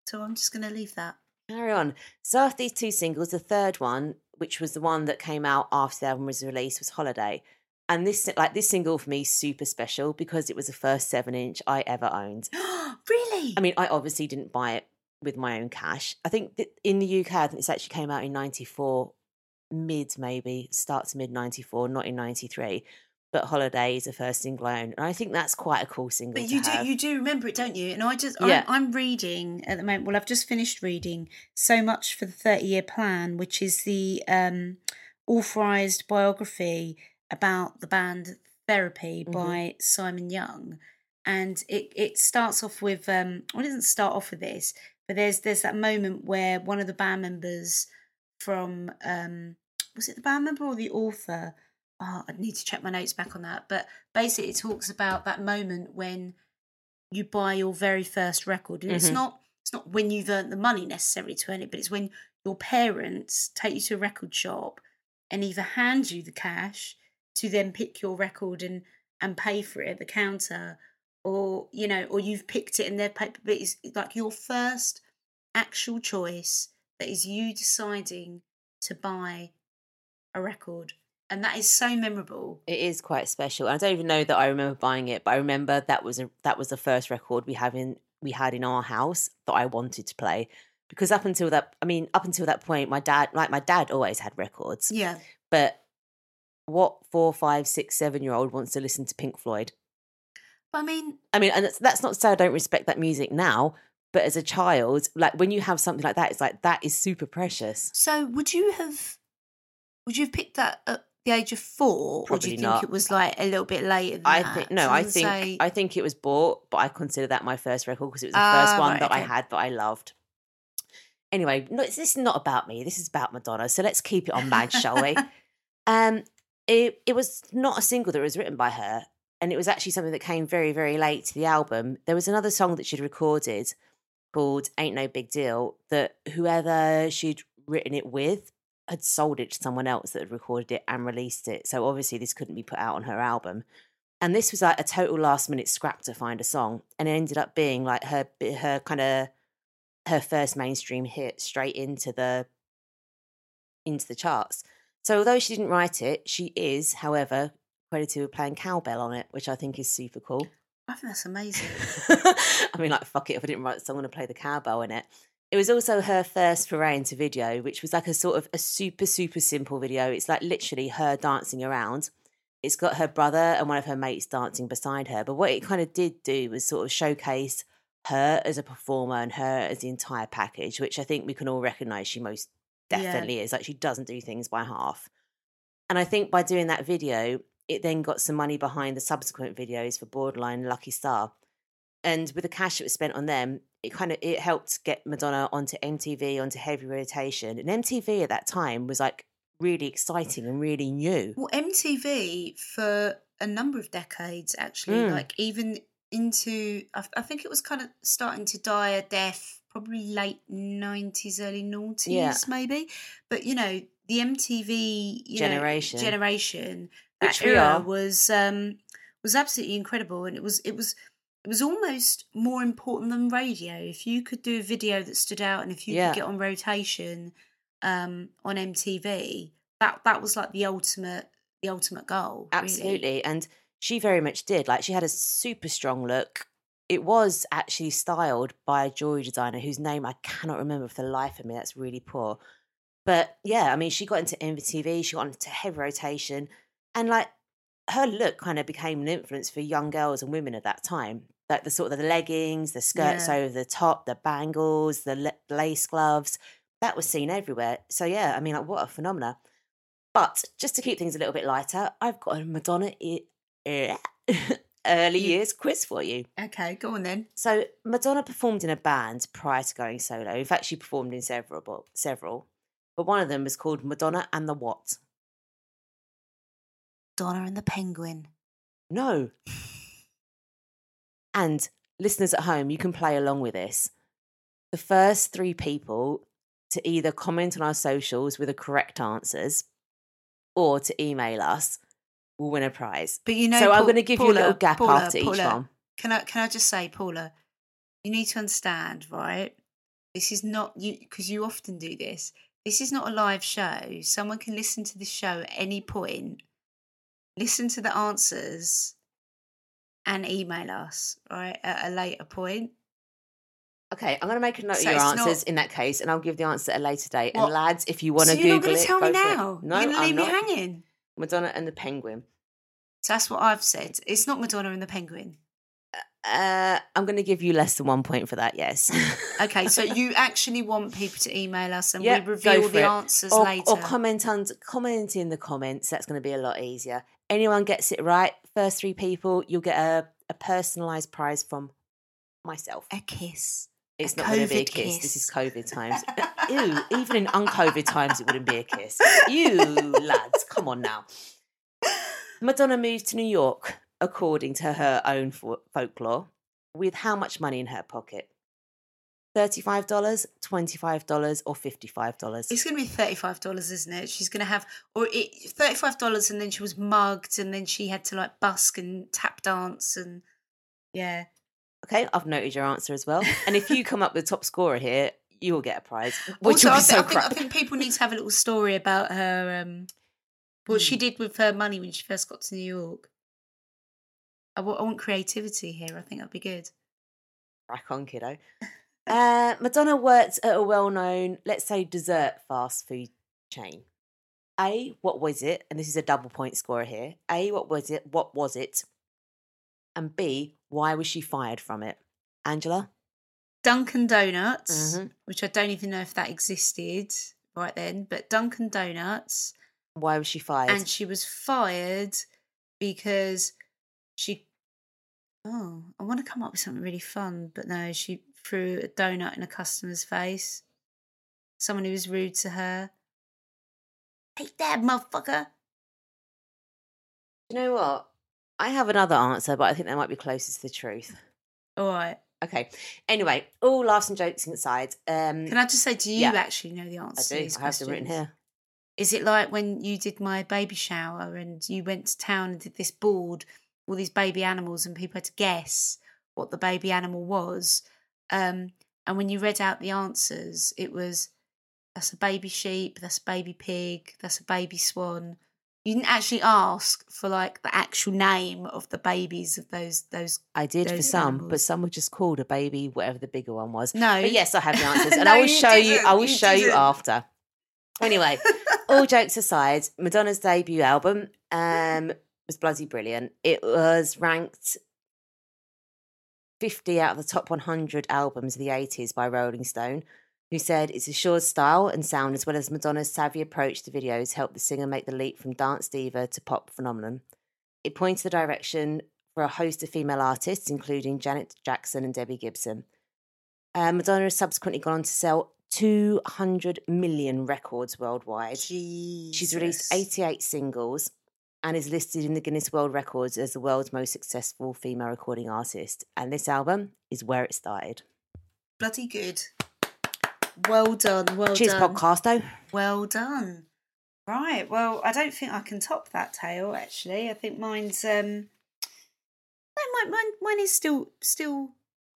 So I'm just going to leave that. Carry on. So after these two singles, the third one, which was the one that came out after the album was released, was Holiday. And this like this single for me is super special because it was the first seven inch I ever owned. really? I mean, I obviously didn't buy it with my own cash. I think in the UK, I think this actually came out in '94, mid maybe, starts mid '94, not in '93. But Holiday is the first single I owned, and I think that's quite a cool single. but you do have. you do remember it, don't you? And I just Yeah. I'm, I'm reading at the moment. Well, I've just finished reading so much for the thirty year plan, which is the um, authorized biography about the band Therapy Mhm. by Simon Young, and it it starts off with um, well, it doesn't start off with this, But there's there's that moment where one of the band members from um was it the band member or the author? Oh, I need to check my notes back on that. But basically, it talks about that moment when you buy your very first record, and it's Mhm. not it's not when you've earned the money necessarily to earn it, but it's when your parents take you to a record shop and either hand you the cash to then pick your record and and pay for it at the counter, or you know, or you've picked it and they've paid. But it's like your first actual choice that is you deciding to buy a record, and that is so memorable. It is quite special. I don't even know that I remember buying it, but I remember that was a, that was the first record we have in we had in our house that I wanted to play. Because up until that, I mean, up until that point, my dad, like my dad, always had records. Yeah, But what four, five, six, seven year old wants to listen to Pink Floyd? I mean, I mean, and that's, that's not to say I don't respect that music now, but as a child, like when you have something like that, it's like that is super precious. so would you have would you have picked that at the age of four, or do Probably you think not. it was like a little bit later? Than I that? think no, I think say- I think it was bought, but I consider that my first record because it was the Ah, first one right, that I had that I loved. Anyway, no, this is not about me. This is about Madonna. So let's keep it on Mag, shall we? Um, it it was not a single that was written by her, and it was actually something that came very very late to the album. There was another song that she'd recorded called "Ain't No Big Deal" that whoever she'd written it with had sold it to someone else that had recorded it and released it. So obviously this couldn't be put out on her album. And this was like a total last minute scrap to find a song, and it ended up being like her her kind of her first mainstream hit straight into the into the charts. So although she didn't write it, she is, however, credited with playing cowbell on it, which I think is super cool. I think that's amazing. I mean, like, fuck it, if I didn't write the song, I'm going to play the cowbell in it. It was also her first foray into video, which was like a sort of a super, super simple video. It's like literally her dancing around. It's got her brother and one of her mates dancing beside her. But what it kind of did do was sort of showcase her as a performer and her as the entire package, which I think we can all recognize she most Yeah. definitely is. Like, she doesn't do things by half. And I think by doing that video, it then got some money behind the subsequent videos for Borderline and Lucky Star. And with the cash that was spent on them, it kind of it helped get Madonna onto MTV, onto heavy rotation. And MTV at that time was like really exciting and really new. Well, MTV for a number of decades, actually, Mm. like even into, I, I think it was kind of starting to die a death, probably late 90s, early noughties, Yeah. maybe. But, you know, the MTV you know, Generation. Generation, that Which era was um, was absolutely incredible. And it was, it was, it was almost more important than radio. If you could do a video that stood out and if you Yeah. could get on rotation um, on MTV, that that was like the ultimate the ultimate goal. really. Absolutely. And she very much did. Like she had a super strong look. It was actually styled by a jewelry designer whose name I cannot remember for the life of me. That's really poor. But yeah, I mean, she got into MTV, she got into heavy rotation, and like her look kind of became an influence for young girls and women at that time. Like the sort of the leggings, the skirts Yeah. over the top, the bangles, the la- lace gloves, that was seen everywhere. So yeah, I mean, like what a phenomena. But just to keep things a little bit lighter, I've got a Madonna eh, early You- years quiz for you. Okay, go on then. So Madonna performed in a band prior to going solo. In fact, she performed in several, several, but one of them was called Madonna and the What? Donna and the Penguin. No. And listeners at home, you can play along with this. The first three people to either comment on our socials with the correct answers or to email us will win a prize. But you know, so I'm going to give you a little gap Paula, after each one. Can I can I just say, Paula, you need to understand, right? This is not you because you often do this. This is not a live show. Someone can listen to the show at any point, listen to the answers, and email us, right, at a later point. Okay, I'm going to make a note So of your it's not- answers in that case, and I'll give the answer at a later date. What? And lads, if you want so to you're not Google going to it, tell me go for it. now. No, you're going to I'm leave me not. hanging. Madonna and the Penguin. So that's what I've said. It's not Madonna and the Penguin. Uh, I'm going to give you less than one point for that. Yes. Okay, so you actually want people to email us and Yeah, we reveal the it. answers or, later. or comment on comment in the comments. That's going to be a lot easier. Anyone gets it right, first three people, you'll get a, a personalised prize from myself. a kiss. It's A not going to be a COVID kiss. This is. COVID times. Ew, even in un-COVID times, it wouldn't be a kiss. You lads, come on now. Madonna moved to New York, according to her own fo- folklore, with how much money in her pocket? $35, $25, or $55? It's going to be thirty-five dollars, isn't it? She's going to have, or it, thirty-five dollars, and then she was mugged, and then she had to like busk and tap dance, and yeah, Okay, I've noted your answer as well. And if you come up with the top scorer here, you will get a prize. Which also, will I, so I think, I think people need to have a little story about her, um, what Hmm. she did with her money when she first got to New York. I wa- I want creativity here. I think that'd be good. Crack on, kiddo. Uh, Madonna worked at a well-known, let's say, dessert fast food chain. A, what was it? And this is a double point scorer here. A, what was it? What was it? And B, why was she fired from it? Angela? Dunkin' Donuts, Mhm. which I don't even know if that existed right then, but Dunkin' Donuts, Why was she fired? and she was fired because she. Oh, I want to come up with something really fun, but no, she threw a donut in a customer's face. Someone who was rude to her. Take that, motherfucker. you know what? I have another answer, but I think that might be closest to the truth. All right. Okay. Anyway, all laughs and jokes inside. Um, Can I just say, do you Yeah. actually know the answer? I do. I have them written here. Is it like when you did my baby shower and you went to town and did this board, all these baby animals, and people had to guess what the baby animal was? Um, and when you read out the answers, it was that's a baby sheep, that's a baby pig, that's a baby swan. You didn't actually ask for like the actual name of the babies of those those. I did for those some, but some were just called a baby, whatever the bigger one was. No, But yes, I have the answers, and No, I will you show you. didn't. I will You show you didn't. after. Anyway, all jokes aside, Madonna's debut album um, was bloody brilliant. It was ranked 50 out of the top 100 albums of the 80s by Rolling Stone, who said its assured style and sound, as well as Madonna's savvy approach to videos, helped the singer make the leap from dance diva to pop phenomenon. It pointed the direction for a host of female artists, including Janet Jackson and Debbie Gibson. Uh, Madonna has subsequently gone on to sell 200 million records worldwide. She's released 88 singles and is listed in the Guinness World Records as the world's most successful female recording artist. And this album is where it started. bloody good. Well done. Well Cheers, done. podcasto. Well done. Right. Well, I don't think I can top that tale. Actually, I think mine's um. No, mine, mine, mine is still, still,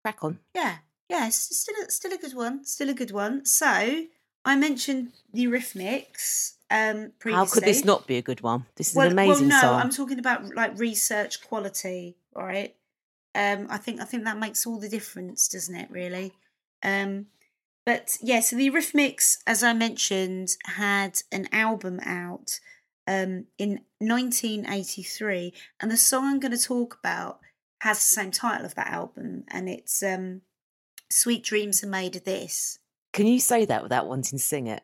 Crack on. yeah, yeah, still, a, still a good one, still a good one. So I mentioned the Eurythmics. Um, previously. How could this not be a good one? This is well, an amazing well, no, song. I'm talking about like research quality, right? Um, I think I think that makes all the difference, doesn't it? Really. Um, but yeah, so the Eurythmics, as I mentioned, had an album out um, in 1983, and the song I'm going to talk about has the same title of that album, and it's um, "Sweet Dreams Are Made of This." Can you say that without wanting to sing it?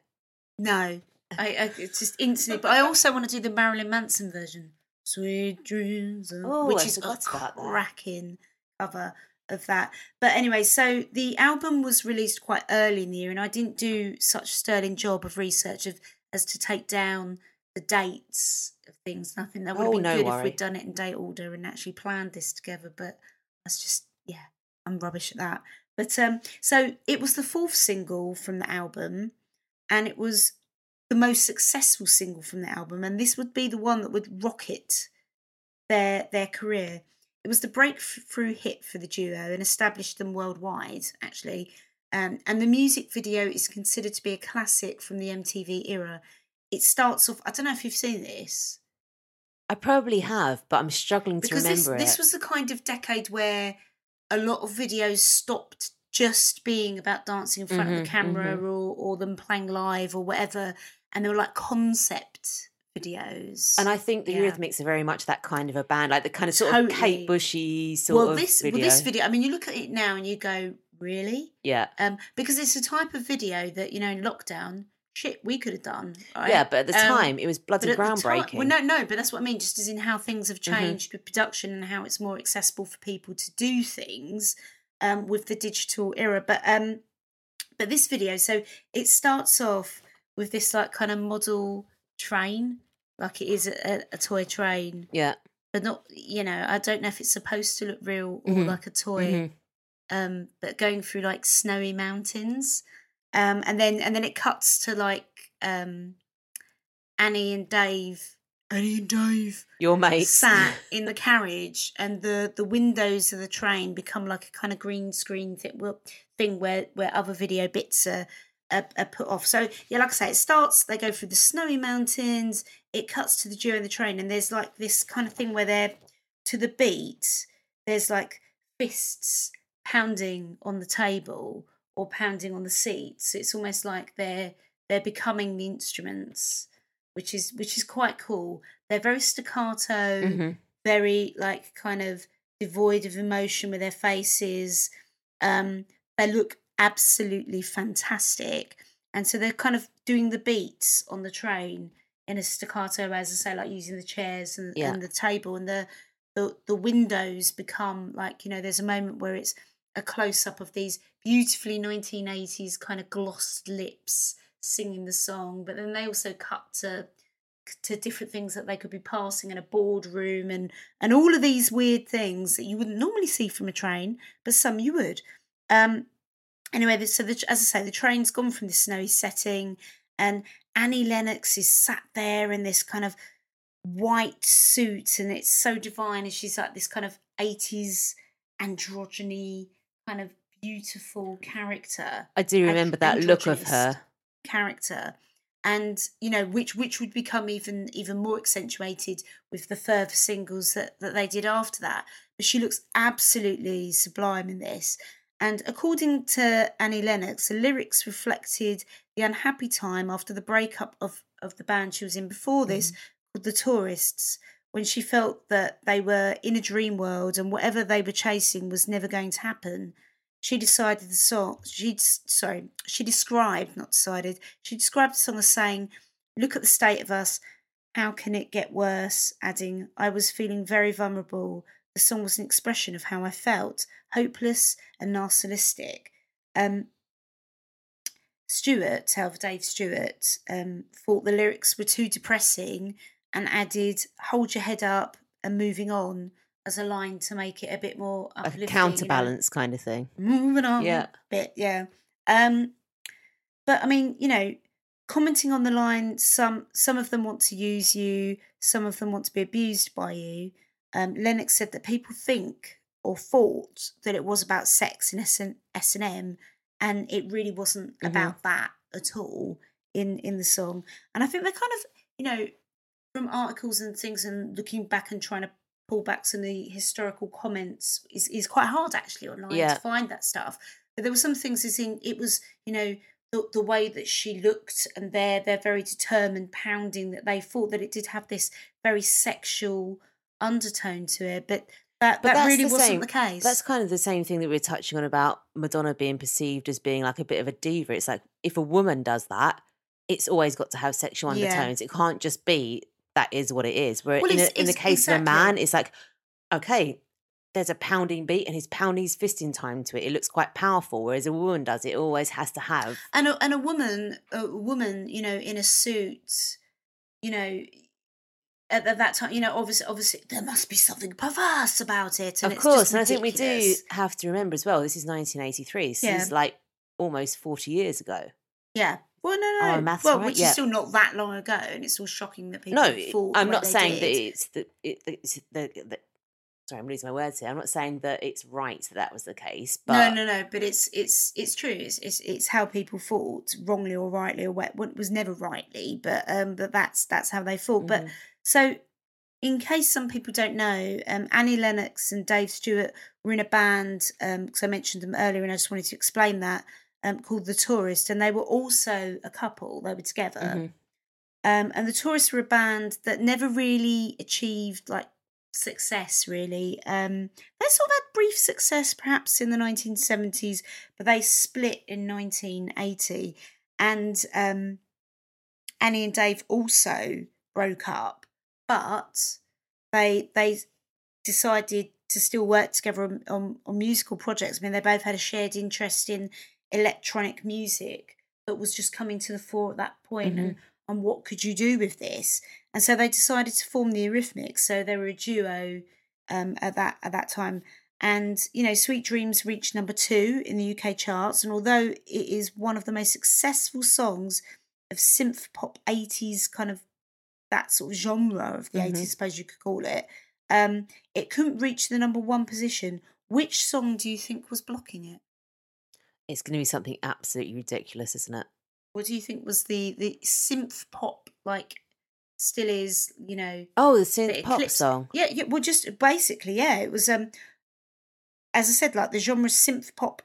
No, I, I it's just instantly. But I also want to do the Marilyn Manson version. Sweet dreams, of, Oh, which I is a forgot about that. cracking cover of that. But anyway, so the album was released quite early in the year, and I didn't do such a sterling job of research of as to take down the dates of things. Nothing that would have Oh, been no good if we'd done it in date order and actually planned this together. But that's just yeah, I'm rubbish at that. But um, so it was the fourth single from the album, and it was the most successful single from the album, and this would be the one that would rocket their their career. It was the breakthrough hit for the duo and established them worldwide, actually. Um, and the music video is considered to be a classic from the MTV era. It starts off. I don't know if you've seen this I probably have, but I'm struggling to because this remember this it. was the kind of decade where a lot of videos stopped just being about dancing in front of Mhm, the camera mhm. or or them playing live or whatever, and they were like concept videos. And I think the Yeah. Eurythmics are very much that kind of a band, like the kind of sort of Kate Bushy sort well, of this video. well this video. I mean, you look at it now and you go, really? yeah, Um, because it's a type of video that you know in lockdown, shit, we could have done. Right? yeah, but at the Um, time it was bloody the time- groundbreaking. well, no, no, but that's what I mean. Just as in how things have Mhm. changed with production and how it's more accessible for people to do things. um, with the digital era. But um, but this video, so it starts off with this like kind of model train, like it is a, a toy train, Yeah. but not you know I don't know if it's supposed to look real or Mhm. like a toy Mhm. um, but going through like snowy mountains. Um, and then and then it cuts to like um, Annie and Dave. Annie and Dave Your mates. sat in the carriage, and the the windows of the train become like a kind of green screen thing, well, thing where where other video bits are, are are put off. So yeah, like I say, it starts. They go through the snowy mountains. It cuts to the duo in the train, and there's like this kind of thing where they're to the beat. There's like fists pounding on the table or pounding on the seats. It's almost like they're they're becoming the instruments, which is which is quite cool. They're very staccato, Mhm. very like kind of devoid of emotion with their faces. Um, they look absolutely fantastic, and so they're kind of doing the beats on the train in a staccato, as I say, like using the chairs and, Yeah. and the table and the the the windows become like you know there's a moment where it's a close up of these beautifully 1980s kind of glossed lips singing the song but then they also cut to to different things that they could be passing in a boardroom and and all of these weird things that you wouldn't normally see from a train but some you would um anyway so the, as i say the train's gone from this snowy setting and annie lennox is sat there in this kind of white suit and it's so divine and she's like this kind of 80s androgyny kind of beautiful character. I do remember that look of her. character. And you know which which would become even even more accentuated with the further singles that that they did after that. But she looks absolutely sublime in this and according to Annie Lennox the lyrics reflected the unhappy time after the breakup of of the band she was in before mm-hmm. this called the tourists when she felt that they were in a dream world and whatever they were chasing was never going to happen. She decided the song she sorry she described not decided she described the song as saying look at the state of us. How can it get worse? Adding i was feeling very vulnerable the song was an expression of how i felt hopeless and narcissistic um Stewart, however, Dave Stewart, um, thought the lyrics were too depressing and added "Hold your head up and moving on" as a line to make it a bit more A uplifting. you know counterbalance kind of thing. moving on Yeah. bit yeah um but i mean you know commenting on the line some some of them want to use you some of them want to be abused by you um lennox said that people think or thought that it was about sex in S- s&m and it really wasn't Mhm. about that at all in in the song and i think they're kind of you know from articles and things and looking back and trying to pull back some of the historical comments is, is quite hard actually online Yeah. to find that stuff. But there were some things as in it was, you know, the, the way that she looked and they're they're very determined pounding that they thought that it did have this very sexual undertone to it. But that, But that really the wasn't same- the case. That's kind of the same thing that we are touching on about Madonna being perceived as being like a bit of a diva. It's like if a woman does that, it's always got to have sexual Yeah. undertones. It can't just be that is what it is. Where Well, in, a, in the case of a man, it's like, okay, there's a pounding beat and he's pounding his fist in time to it. It looks quite powerful. Whereas a woman does, it always has to have. and a, and a woman a woman you know in a suit you know at, at that time you know obviously obviously there must be something perverse about it and of course, and I think we do have to remember as well. This is 1983. This Yeah. is like almost 40 years ago. yeah well no Oh, no no maths well right? which Yeah. is still not that long ago and it's still shocking that people no, I'm not saying that it's the, it, it's the, the. Sorry, I'm losing my words here. I'm not saying that it's right that that was the case, but no no no but it's it's it's true it's, it's it's how people thought wrongly or rightly or what was never rightly but um but that's that's how they thought but Mhm. So, in case some people don't know, um, Annie Lennox and Dave Stewart were in a band, because I mentioned them earlier and I just wanted to explain that, um, called The Tourist, and they were also a couple, they were together. Mhm. Um, and The Tourists were a band that never really achieved like success, really. Um, they sort of had brief success perhaps in the 1970s, but they split in 1980. And um, Annie and Dave also broke up, but they they decided to still work together on, on, on musical projects. I mean, they both had a shared interest in electronic music that was just coming to the fore at that point and, and what could you do with this? And so they decided to form the Eurythmics. So they were a duo um, at that at that time. And you know, Sweet Dreams reached number two in the UK charts. And although it is one of the most successful songs of synth pop 80s kind of that sort of genre of the Mhm. 80s, I suppose you could call it, um, it couldn't reach the number one position. Which song do you think was blocking it? It's going to be something absolutely ridiculous, isn't it? What do you think was the the synth pop like still is, you know, Oh, the the synth pop song. Yeah, yeah, well just basically, yeah, it was um as I said, like the genre synth pop,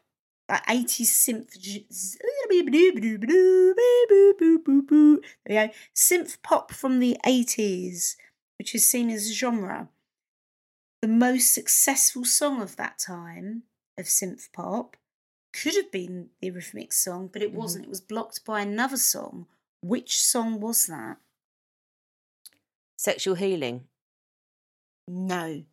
like 80s synth there we go. Synth pop from the 80s, which is seen as a genre. The most successful song of that time of synth pop could have been the Eurythmics song, but it wasn't. Mm-hmm. It was blocked by another song. Which song was that? Sexual healing. No.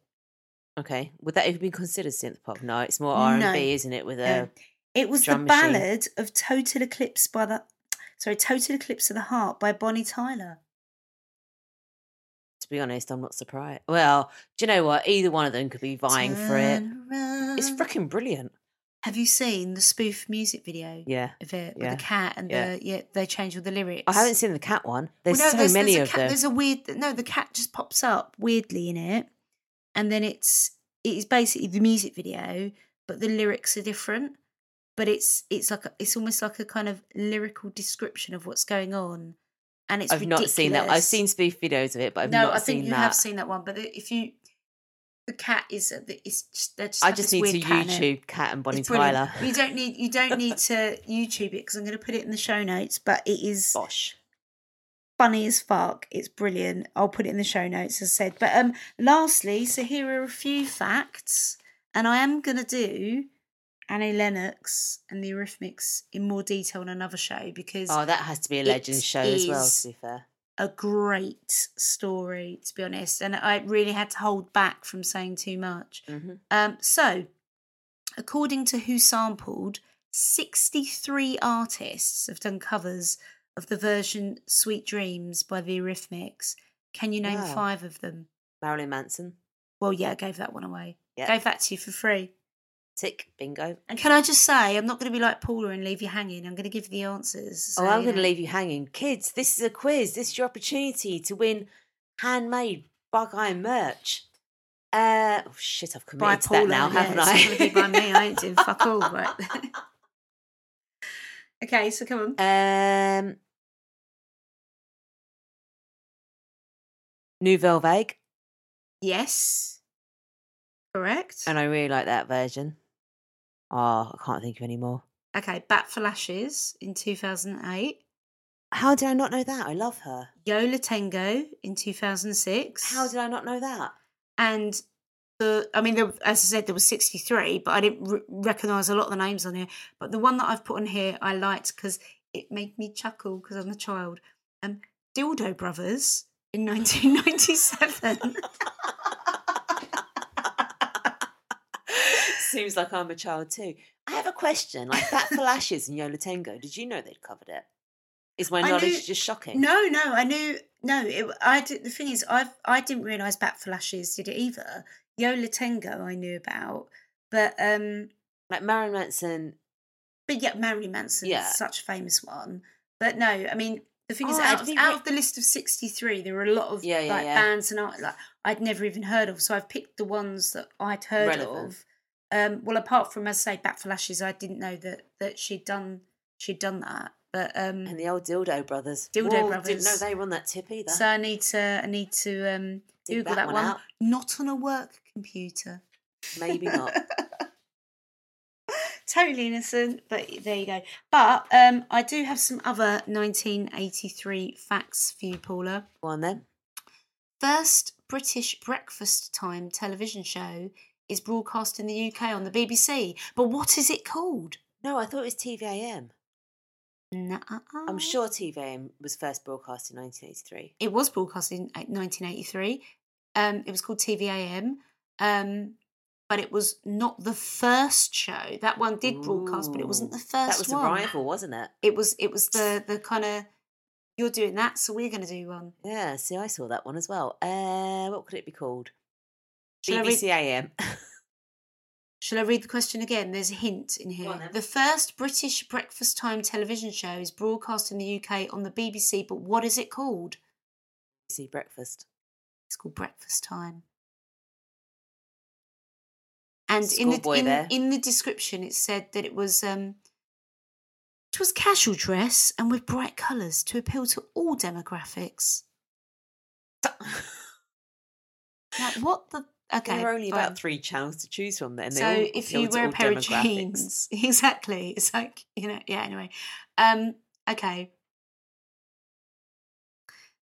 Okay. Would that even be considered synth pop? No, it's more R and. B, isn't it? With a No. It was the machine. ballad of Total Eclipse by the sorry, Total Eclipse of the Heart by Bonnie Tyler. to be honest, I'm not surprised. Well, do you know what? Either one of them could be vying for it. Turn It's freaking brilliant. Have you seen the spoof music video Yeah. of it with yeah, the cat and yeah. the yeah they changed all the lyrics? I haven't seen the cat one. There's Well, no, so many a of cat, them. There's a weird no, the cat just pops up weirdly in it, and then it's it is basically the music video, but the lyrics are different. But it's it's like it's almost like a kind of lyrical description of what's going on, and it's I've not seen that. I've seen spoof videos of it, but I've no, not I think seen you that. have seen that one. But if you, the cat is it's just, just I just need to cat. YouTube Cat and Bonnie. Tyler. You don't need you don't need to YouTube it because I'm going to put it in the show notes. But it is Bosh. funny as fuck. It's brilliant. I'll put it in the show notes as I said. But um, lastly, so here are a few facts, and I am going to do Annie Lennox and the Eurythmics in more detail on another show because Oh, that has to be a legend show as well. To be fair, a great story, to be honest. And I really had to hold back from saying too much. hmm Um, so, according to WhoSampled, 63 artists have done covers of the version Sweet Dreams by the Eurythmics. Can you name Wow. five of them? Marilyn Manson. Well, yeah, I gave that one away. Yeah. Gave that to you for free. Tick. Bingo. And can I just say, I'm not going to be like Paula and leave you hanging. I'm going to give you the answers. So, oh, I'm going to leave you hanging. Kids, this is a quiz. This is your opportunity to win handmade Bug Eye merch. Uh, oh, shit, I've by committed to Paula. that now, yeah, haven't it's I? not going to be by me. I ain't doing fuck all, right? okay, so come on. Um, Nouvelle Vague, Yes. Correct. and I really like that version. Oh, I can't think of any more. Okay, Bat for Lashes in 2008. How did I not know that? I love her. Yo La Tengo in 2006. How did I not know that? And the, I mean, there, as I said, there was 63, but I didn't r- recognise a lot of the names on here. But the one that I've put on here, I liked because it made me chuckle because I'm a child. Um, Dildo Brothers in 1997. Seems like I'm a child too. I have a question. Like Bat for Lashes and Yo La Tengo, did you know they'd covered it? Is my I knowledge knew- just shocking? No, no, I knew. No, it, I did, the thing is, I I didn't realise Bat for Lashes did it either. Yo La Tengo I knew about, but um, Like Marilyn Manson. but yeah, Marilyn Manson, Yeah. such a famous one. But no, I mean, the thing is, Oh, out, I'd out re- of the list of sixty three, there were a lot of Yeah, yeah, like bands and art like I'd never even heard of. So I've picked the ones that I'd heard Relevant. of. Um, well, apart from as I say, Bat for Lashes, I didn't know that that she'd done she'd done that. But um, And the old Dildo Brothers. Dildo Whoa, Brothers. Didn't know they were on that tip either. So I need to I need to um, Dig Google that that, one one. Not on a work computer. Maybe not. totally innocent, but there you go. But um, I do have some other 1983 facts for you, Paula. Go on then. First British breakfast time television show is broadcast in the UK on the BBC. But what is it called? No, I thought it was TVAM. Nuh-uh. I'm sure TVAM was first broadcast in 1983. it was broadcast in 1983. Um, it was called TVAM. Um, but it was not the first show. That one did broadcast, but it wasn't the first That was one. rival, wasn't it? It was it was the the kind of you're doing that, so we're going to do one. Yeah, see, I saw that one as well. Uh, what could it be called? Shall I read- AM. Shall I read the question again? There's a hint in here. The first British breakfast time television show is broadcast in the UK on the BBC, but what is it called? BBC Breakfast. It's called Breakfast Time. And in the in, in the description, it said that it was um, it was casual dress and with bright colours to appeal to all demographics. Now, what the? Okay, there are only fine. about three channels to choose from then. So all if you wear a pair of jeans, exactly, it's like you know, yeah. Anyway, um, okay.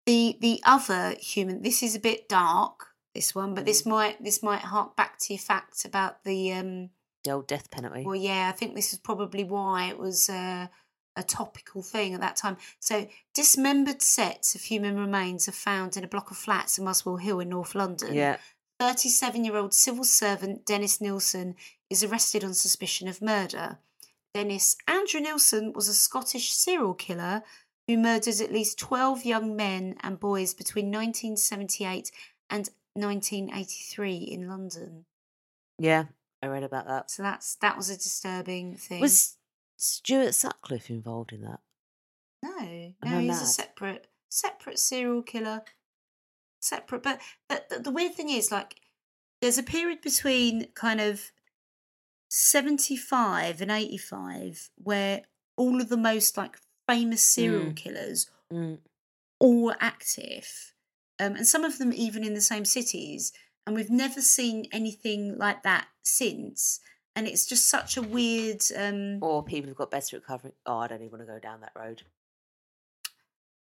The the other human. This is a bit dark. This one, but Mm. this might this might hark back to your fact about the um. The old death penalty. Well, yeah, I think this is probably why it was uh, a topical thing at that time. So, dismembered sets of human remains are found in a block of flats in Muswell Hill in North London. yeah. 37 year old civil servant Dennis Nilsen is arrested on suspicion of murder. Dennis Andrew Nilsen was a Scottish serial killer who murdered at least 12 young men and boys between 1978 and 1983 in London. Yeah, I read about that. So that's that was a disturbing thing. Was Stuart Sutcliffe involved in that? no, no, he's a separate separate serial killer. Separate, but the, the weird thing is like there's a period between kind of 75 and 85 where all of the most like famous serial Mm. killers Mm. all were active um, and some of them even in the same cities and we've never seen anything like that since and it's just such a weird um Or people who've got better at covering. Oh, I don't even want to go down that road.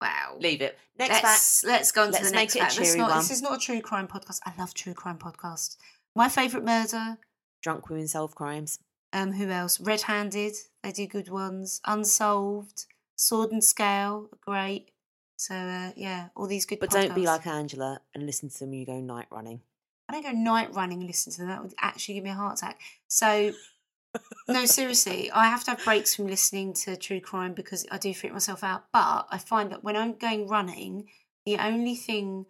Wow Leave it. Next let's, fact. let's go on to Let's the make next it fact. Cheery not- one. This is not a true crime podcast. I love true crime podcasts. My favourite murder. Drunk women solve crimes. Um, who else? Red Handed. They do good ones. Unsolved. Sword and Scale. Great. So uh, yeah, all these good. But don't be like Angela and listen to them you go night running. I don't go night running and listen to them. That would actually give me a heart attack. So, no, seriously, I have to have breaks from listening to true crime because I do freak myself out. But I find that when I'm going running, the only thing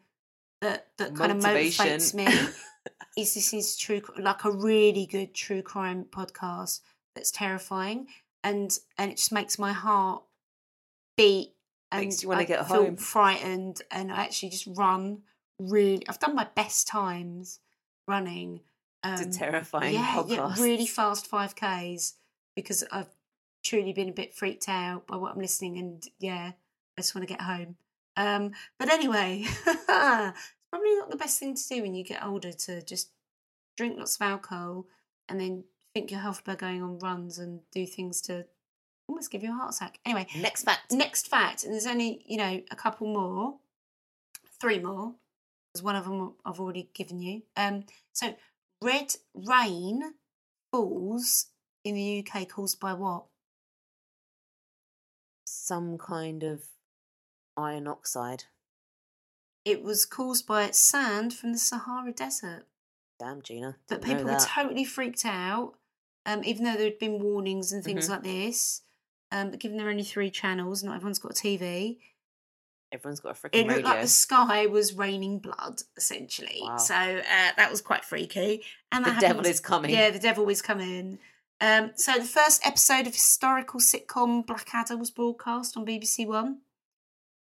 that that kind of motivates me is this to true, like a really good true crime podcast that's terrifying, and and it just makes my heart beat. And Makes you wanna I get feel home. frightened, and I actually just run. Really, I've done my best times running. Um, It's a terrifying yeah, podcast. yeah, really fast five k's because I've truly been a bit freaked out by what I'm listening, and yeah, I just want to get home. Um, but anyway, it's probably not the best thing to do when you get older to just drink lots of alcohol and then think you're healthy by going on runs and do things to almost give you a heart attack. Anyway, Next fact. next fact, and there's only you know a couple more, three more, because one of them I've already given you. Um, so red rain falls in the UK caused by what? Some kind of iron oxide. It was caused by sand from the Sahara Desert. Damn, Gina. But people were totally freaked out, um, even though there had been warnings and things Mhm. like this. Um, but given there are only three channels, not everyone's got a TV. Everyone's got a freaking It looked radio. like the sky was raining blood, essentially. Wow. So uh, that was quite freaky. And The devil is coming. Yeah, the devil is coming. Um, so the first episode of historical sitcom Blackadder was broadcast on BBC One.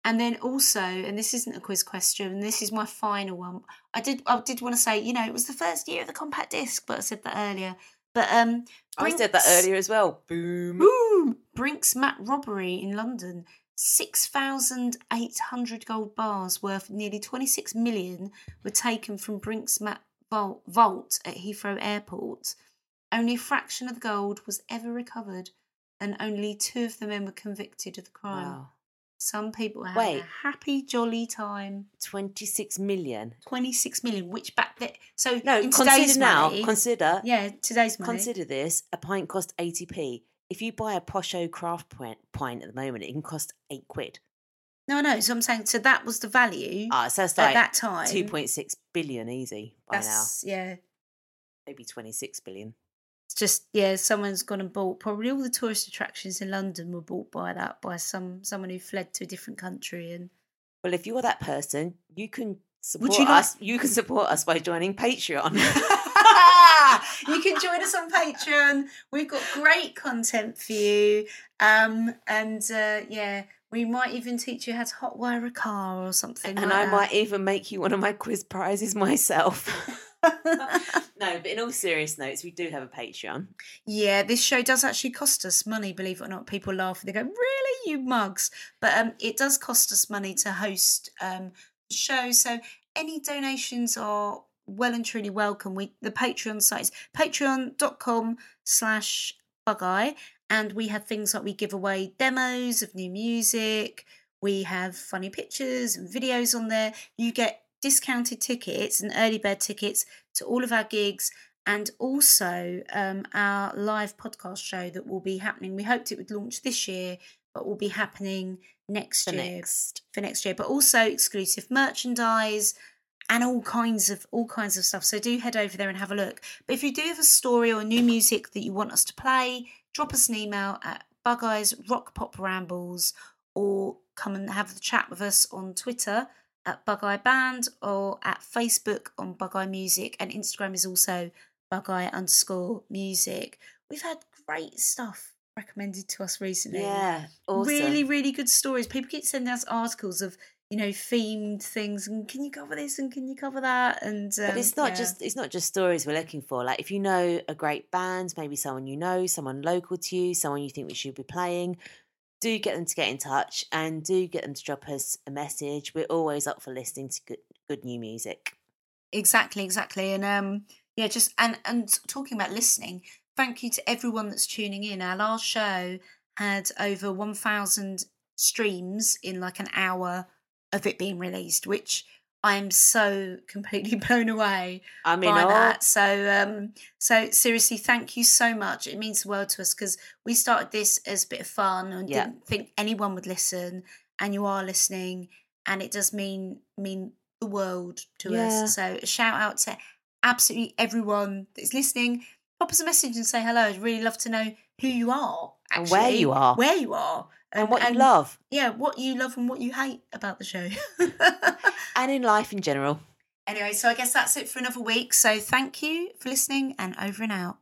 And then also, and this isn't a quiz question, this is my final one. I did I did want to say, you know, it was the first year of the compact disc, but I said that earlier. But um I said that earlier as well. Boom. Boom! Brinks Mat robbery in London. 6,800 gold bars worth nearly 26 million were taken from Brinks vault, vault at Heathrow Airport. Only a fraction of the gold was ever recovered, and only two of the men were convicted of the crime. Wow. Some people had Wait. a happy, jolly time. 26 million. 26 million, which back then. So, No, consider today's now, money, consider, yeah, today's money. consider this. A pint cost 80p. If you buy a Posho craft pint, at the moment, it can cost eight quid. no, no, so I'm saying, so that was the value Ah, so that's at like that time. 2.6 billion easy by now. Yeah. maybe 26 billion. It's just yeah, someone's gone and bought. Probably all the tourist attractions in London were bought by that by some someone who fled to a different country and Well, if you're that person, you can support you like- us. You can support us by joining Patreon. you can join us on Patreon. We've got great content for you. Um, and uh, yeah, we might even teach you how to hotwire a car or something. and like I that. might even make you one of my quiz prizes myself. no, but in all serious notes, we do have a Patreon. Yeah, this show does actually cost us money, believe it or not. People laugh. They go, Really, you mugs? But um, it does cost us money to host um, the show. So any donations are well and truly welcome. We The Patreon site is patreon.com slash bugeye. And we have things like we give away demos of new music. We have funny pictures and videos on there. You get discounted tickets and early bird tickets to all of our gigs and also um, our live podcast show that will be happening. We hoped it would launch this year, but will be happening next For year next. for next year. But also exclusive merchandise and all kinds of all kinds of stuff. So do head over there and have a look. But if you do have a story or new music that you want us to play, drop us an email at Bug Eyes Rock Pop Rambles or come and have the chat with us on Twitter at Bug Eye Band or at Facebook on Bug Eye Music and Instagram is also Bug Eye underscore music. We've had great stuff recommended to us recently. Yeah, awesome. Really, really good stories. People keep sending us articles of, you know, themed things and can you cover this and can you cover that? And um, But it's not yeah. just it's not just stories we're looking for. Like if you know a great band, maybe someone you know, someone local to you, someone you think we should be playing, do get them to get in touch and do get them to drop us a message. We're always up for listening to good, good new music. Exactly, exactly. And um yeah, just and and talking about listening, thank you to everyone that's tuning in. Our last show had over 1000 streams in like an hour of it being released, which I'm so completely blown away I mean, by all, that. So um so seriously, thank you so much. It means the world to us because we started this as a bit of fun and Yeah. didn't think anyone would listen, and you are listening, and it does mean mean the world to Yeah. us. So a shout out to absolutely everyone that's listening. Pop us a message and say hello. I'd really love to know who you are And where you are. where you are, and what you love, Yeah, what you love and what you hate about the show. and in life in general. Anyway, so I guess that's it for another week. So thank you for listening and over and out.